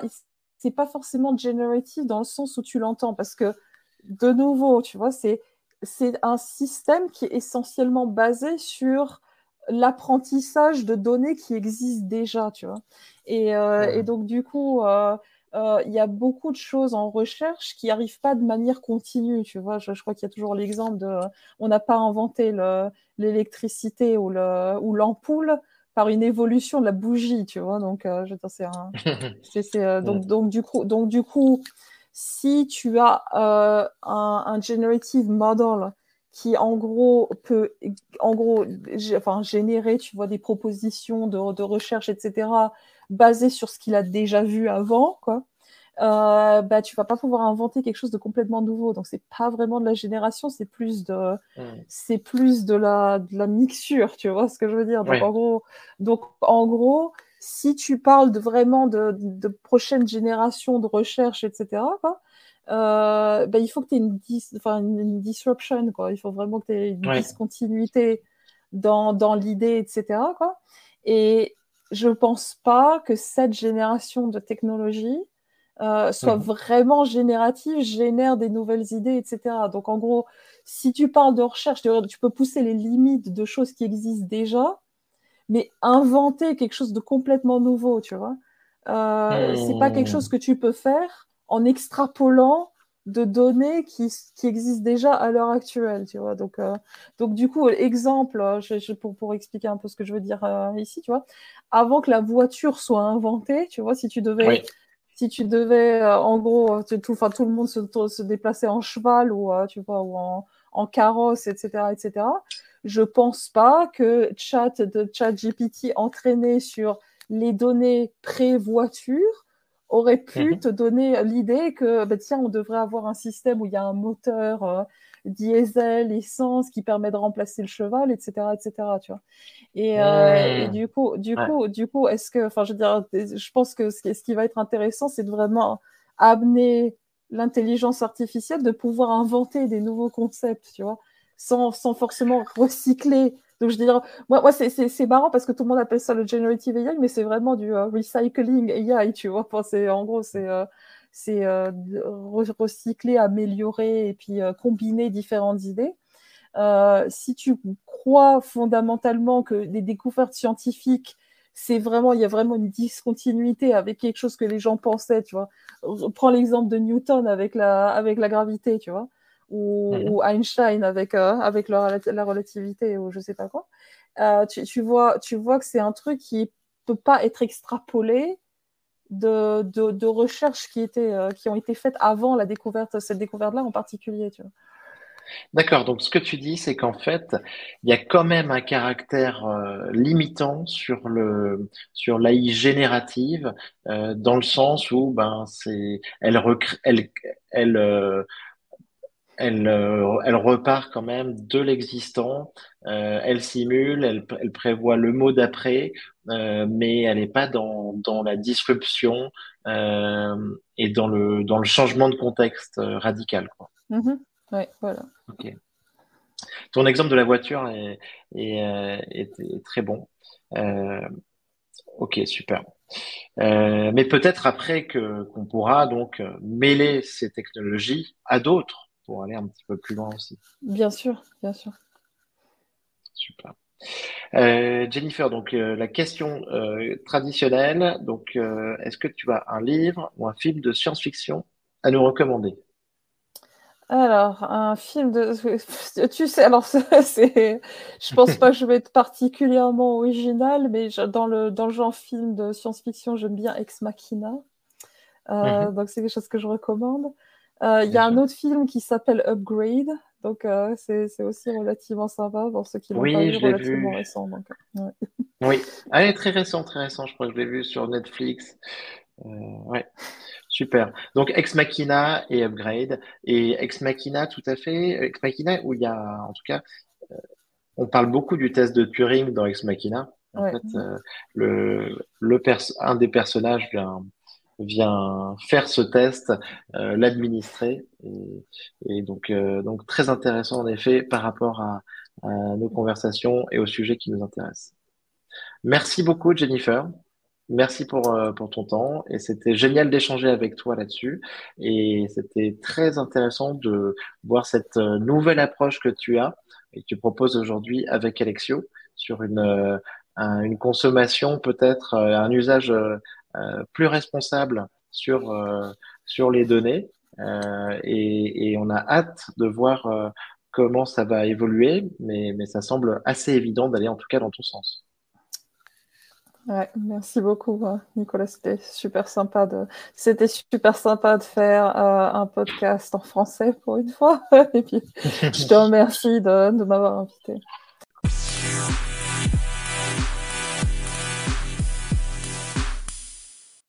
c'est pas forcément generative dans le sens où tu l'entends, parce que de nouveau, tu vois, c'est c'est un système qui est essentiellement basé sur l'apprentissage de données qui existent déjà, tu vois. Et, euh, et donc, du coup, euh, euh, il y a beaucoup de choses en recherche qui n'arrivent pas de manière continue, tu vois. Je, je crois qu'il y a toujours l'exemple de, euh, on n'a pas inventé le- l'électricité ou le, ou l'ampoule par une évolution de la bougie, tu vois. Donc, euh, je c'est un, [LAUGHS] euh, donc, donc, du coup, donc, du coup, si tu as euh, un, un generative model qui, en gros, peut, en gros, enfin, générer, tu vois, des propositions de, de recherche, etc., basées sur ce qu'il a déjà vu avant, quoi euh, bah, tu vas pas pouvoir inventer quelque chose de complètement nouveau. Donc, c'est pas vraiment de la génération, c'est plus de, mhm. c'est plus de la, de la mixture, tu vois ce que je veux dire? Donc, en gros, donc, en gros, si tu parles de vraiment de, de prochaine génération de recherche, etc., quoi, euh, bah, il faut que tu aies une, dis- une, une disruption, quoi. Il faut vraiment que tu aies une ouais. discontinuité dans, dans l'idée, etc., quoi. Et je pense pas que cette génération de technologie euh, soit Mhm, vraiment générative, génère des nouvelles idées, etc. Donc en gros, si tu parles de recherche, tu, peux pousser les limites de choses qui existent déjà, mais inventer quelque chose de complètement nouveau, tu vois. Euh, c'est pas quelque chose mhm. que tu peux faire en extrapolant de données qui, qui existent déjà à l'heure actuelle, tu vois. Donc, euh, donc du coup, exemple, je, je- pour, pour expliquer un peu ce que je veux dire euh, ici, tu vois, avant que la voiture soit inventée, tu vois, si tu devais Oui. si tu devais, euh, en gros, euh, tout, tout le monde se, se déplacer en cheval ou, tu vois, ou en, en carrosse, etc., etc., je pense pas que chat de chat GPT entraîné sur les données pré-voiture aurait pu te Mhm. donner l'idée que, bah, tiens, on devrait avoir un système où il y a un moteur euh, diesel, essence qui permet de remplacer le cheval, etc., etc., tu vois. Et, euh, et Mhm. du coup, du Ouais, coup, du coup, est-ce que, enfin, je veux dire, je pense que ce qui, ce qui va être intéressant, c'est de vraiment amener l'intelligence artificielle de pouvoir inventer des nouveaux concepts, tu vois, sans, sans forcément recycler Donc, je dirais, moi, moi c'est marrant parce que tout le monde appelle ça le generative AI, mais c'est vraiment du euh, recycling AI, tu vois. Enfin, en gros, c'est euh, euh, recycler, améliorer et puis combiner différentes idées. si tu crois fondamentalement que les découvertes scientifiques c'est vraiment, il y a vraiment une discontinuité avec quelque chose que les gens pensaient, tu vois. Prends l'exemple de Newton avec la, avec la gravité, tu vois, ou, mhm. Einstein avec, euh, avec la, relativité, ou je sais pas quoi. Euh, tu, vois, tu vois que c'est un truc qui peut pas être extrapolé de, de, recherches qui, étaient, euh, qui ont été faites avant la découverte, cette découverte-là en particulier, tu. D'accord, donc ce que tu dis, c'est qu'en fait, il y a quand même un caractère euh, limitant sur le sur l'AI générative, euh, dans le sens où ben c'est elle elle elle euh, elle, elle repart quand même de l'existant, elle simule, elle, elle prévoit le mot d'après, mais elle n'est pas dans, dans la disruption et dans le dans le changement de contexte radical. Quoi. Mm-hmm. Ouais, voilà. Ok. Ton exemple de la voiture est, est, euh, très bon. Euh, ok, super. Euh, mais peut-être après que qu'on pourra donc mêler ces technologies à d'autres pour aller un petit peu plus loin aussi. Bien sûr, bien sûr. Super. Jennifer, donc la question traditionnelle, donc est-ce que tu as un livre ou un film de science-fiction à nous recommander? Alors, un film de. [LAUGHS] Tu sais, alors, [LAUGHS] c'est. Je pense pas que je vais être particulièrement original, mais dans le, dans le genre film de science-fiction, j'aime bien Ex Machina. Euh, mhm. Donc, c'est quelque chose que je recommande. Euh, il y a un autre film qui s'appelle Upgrade. Donc, euh, c'est aussi relativement sympa pour ceux qui l'ont oui, pas vu, relativement récent. Donc, [LAUGHS] Oui, ah, est très récent, très récent. Je crois que je l'ai vu sur Netflix. ouais. Super. Donc Ex Machina et Upgrade. Et Ex Machina, tout à fait. Ex Machina, où il y a, en tout cas, euh, on parle beaucoup du test de Turing dans Ex Machina. En fait, euh, le, le un des personnages vient, vient faire ce test, euh, l'administrer. Et, donc, donc, très intéressant en effet par rapport à, nos conversations et au sujet qui nous intéresse. Merci beaucoup, Jennifer. Merci pour, euh, pour ton temps et c'était génial d'échanger avec toi là-dessus et c'était très intéressant de voir cette euh, nouvelle approche que tu as et que tu proposes aujourd'hui avec Alexio sur une, euh, une consommation peut-être, un usage plus responsable sur, sur les données et, et on a hâte de voir comment ça va évoluer mais, mais ça semble assez évident d'aller en tout cas dans ton sens. Ouais, merci beaucoup, hein, Nicolas. C'était super sympa de, c'était super sympa de faire euh, un podcast en français pour une fois. [LAUGHS] Et puis, je te remercie de, de m'avoir invité.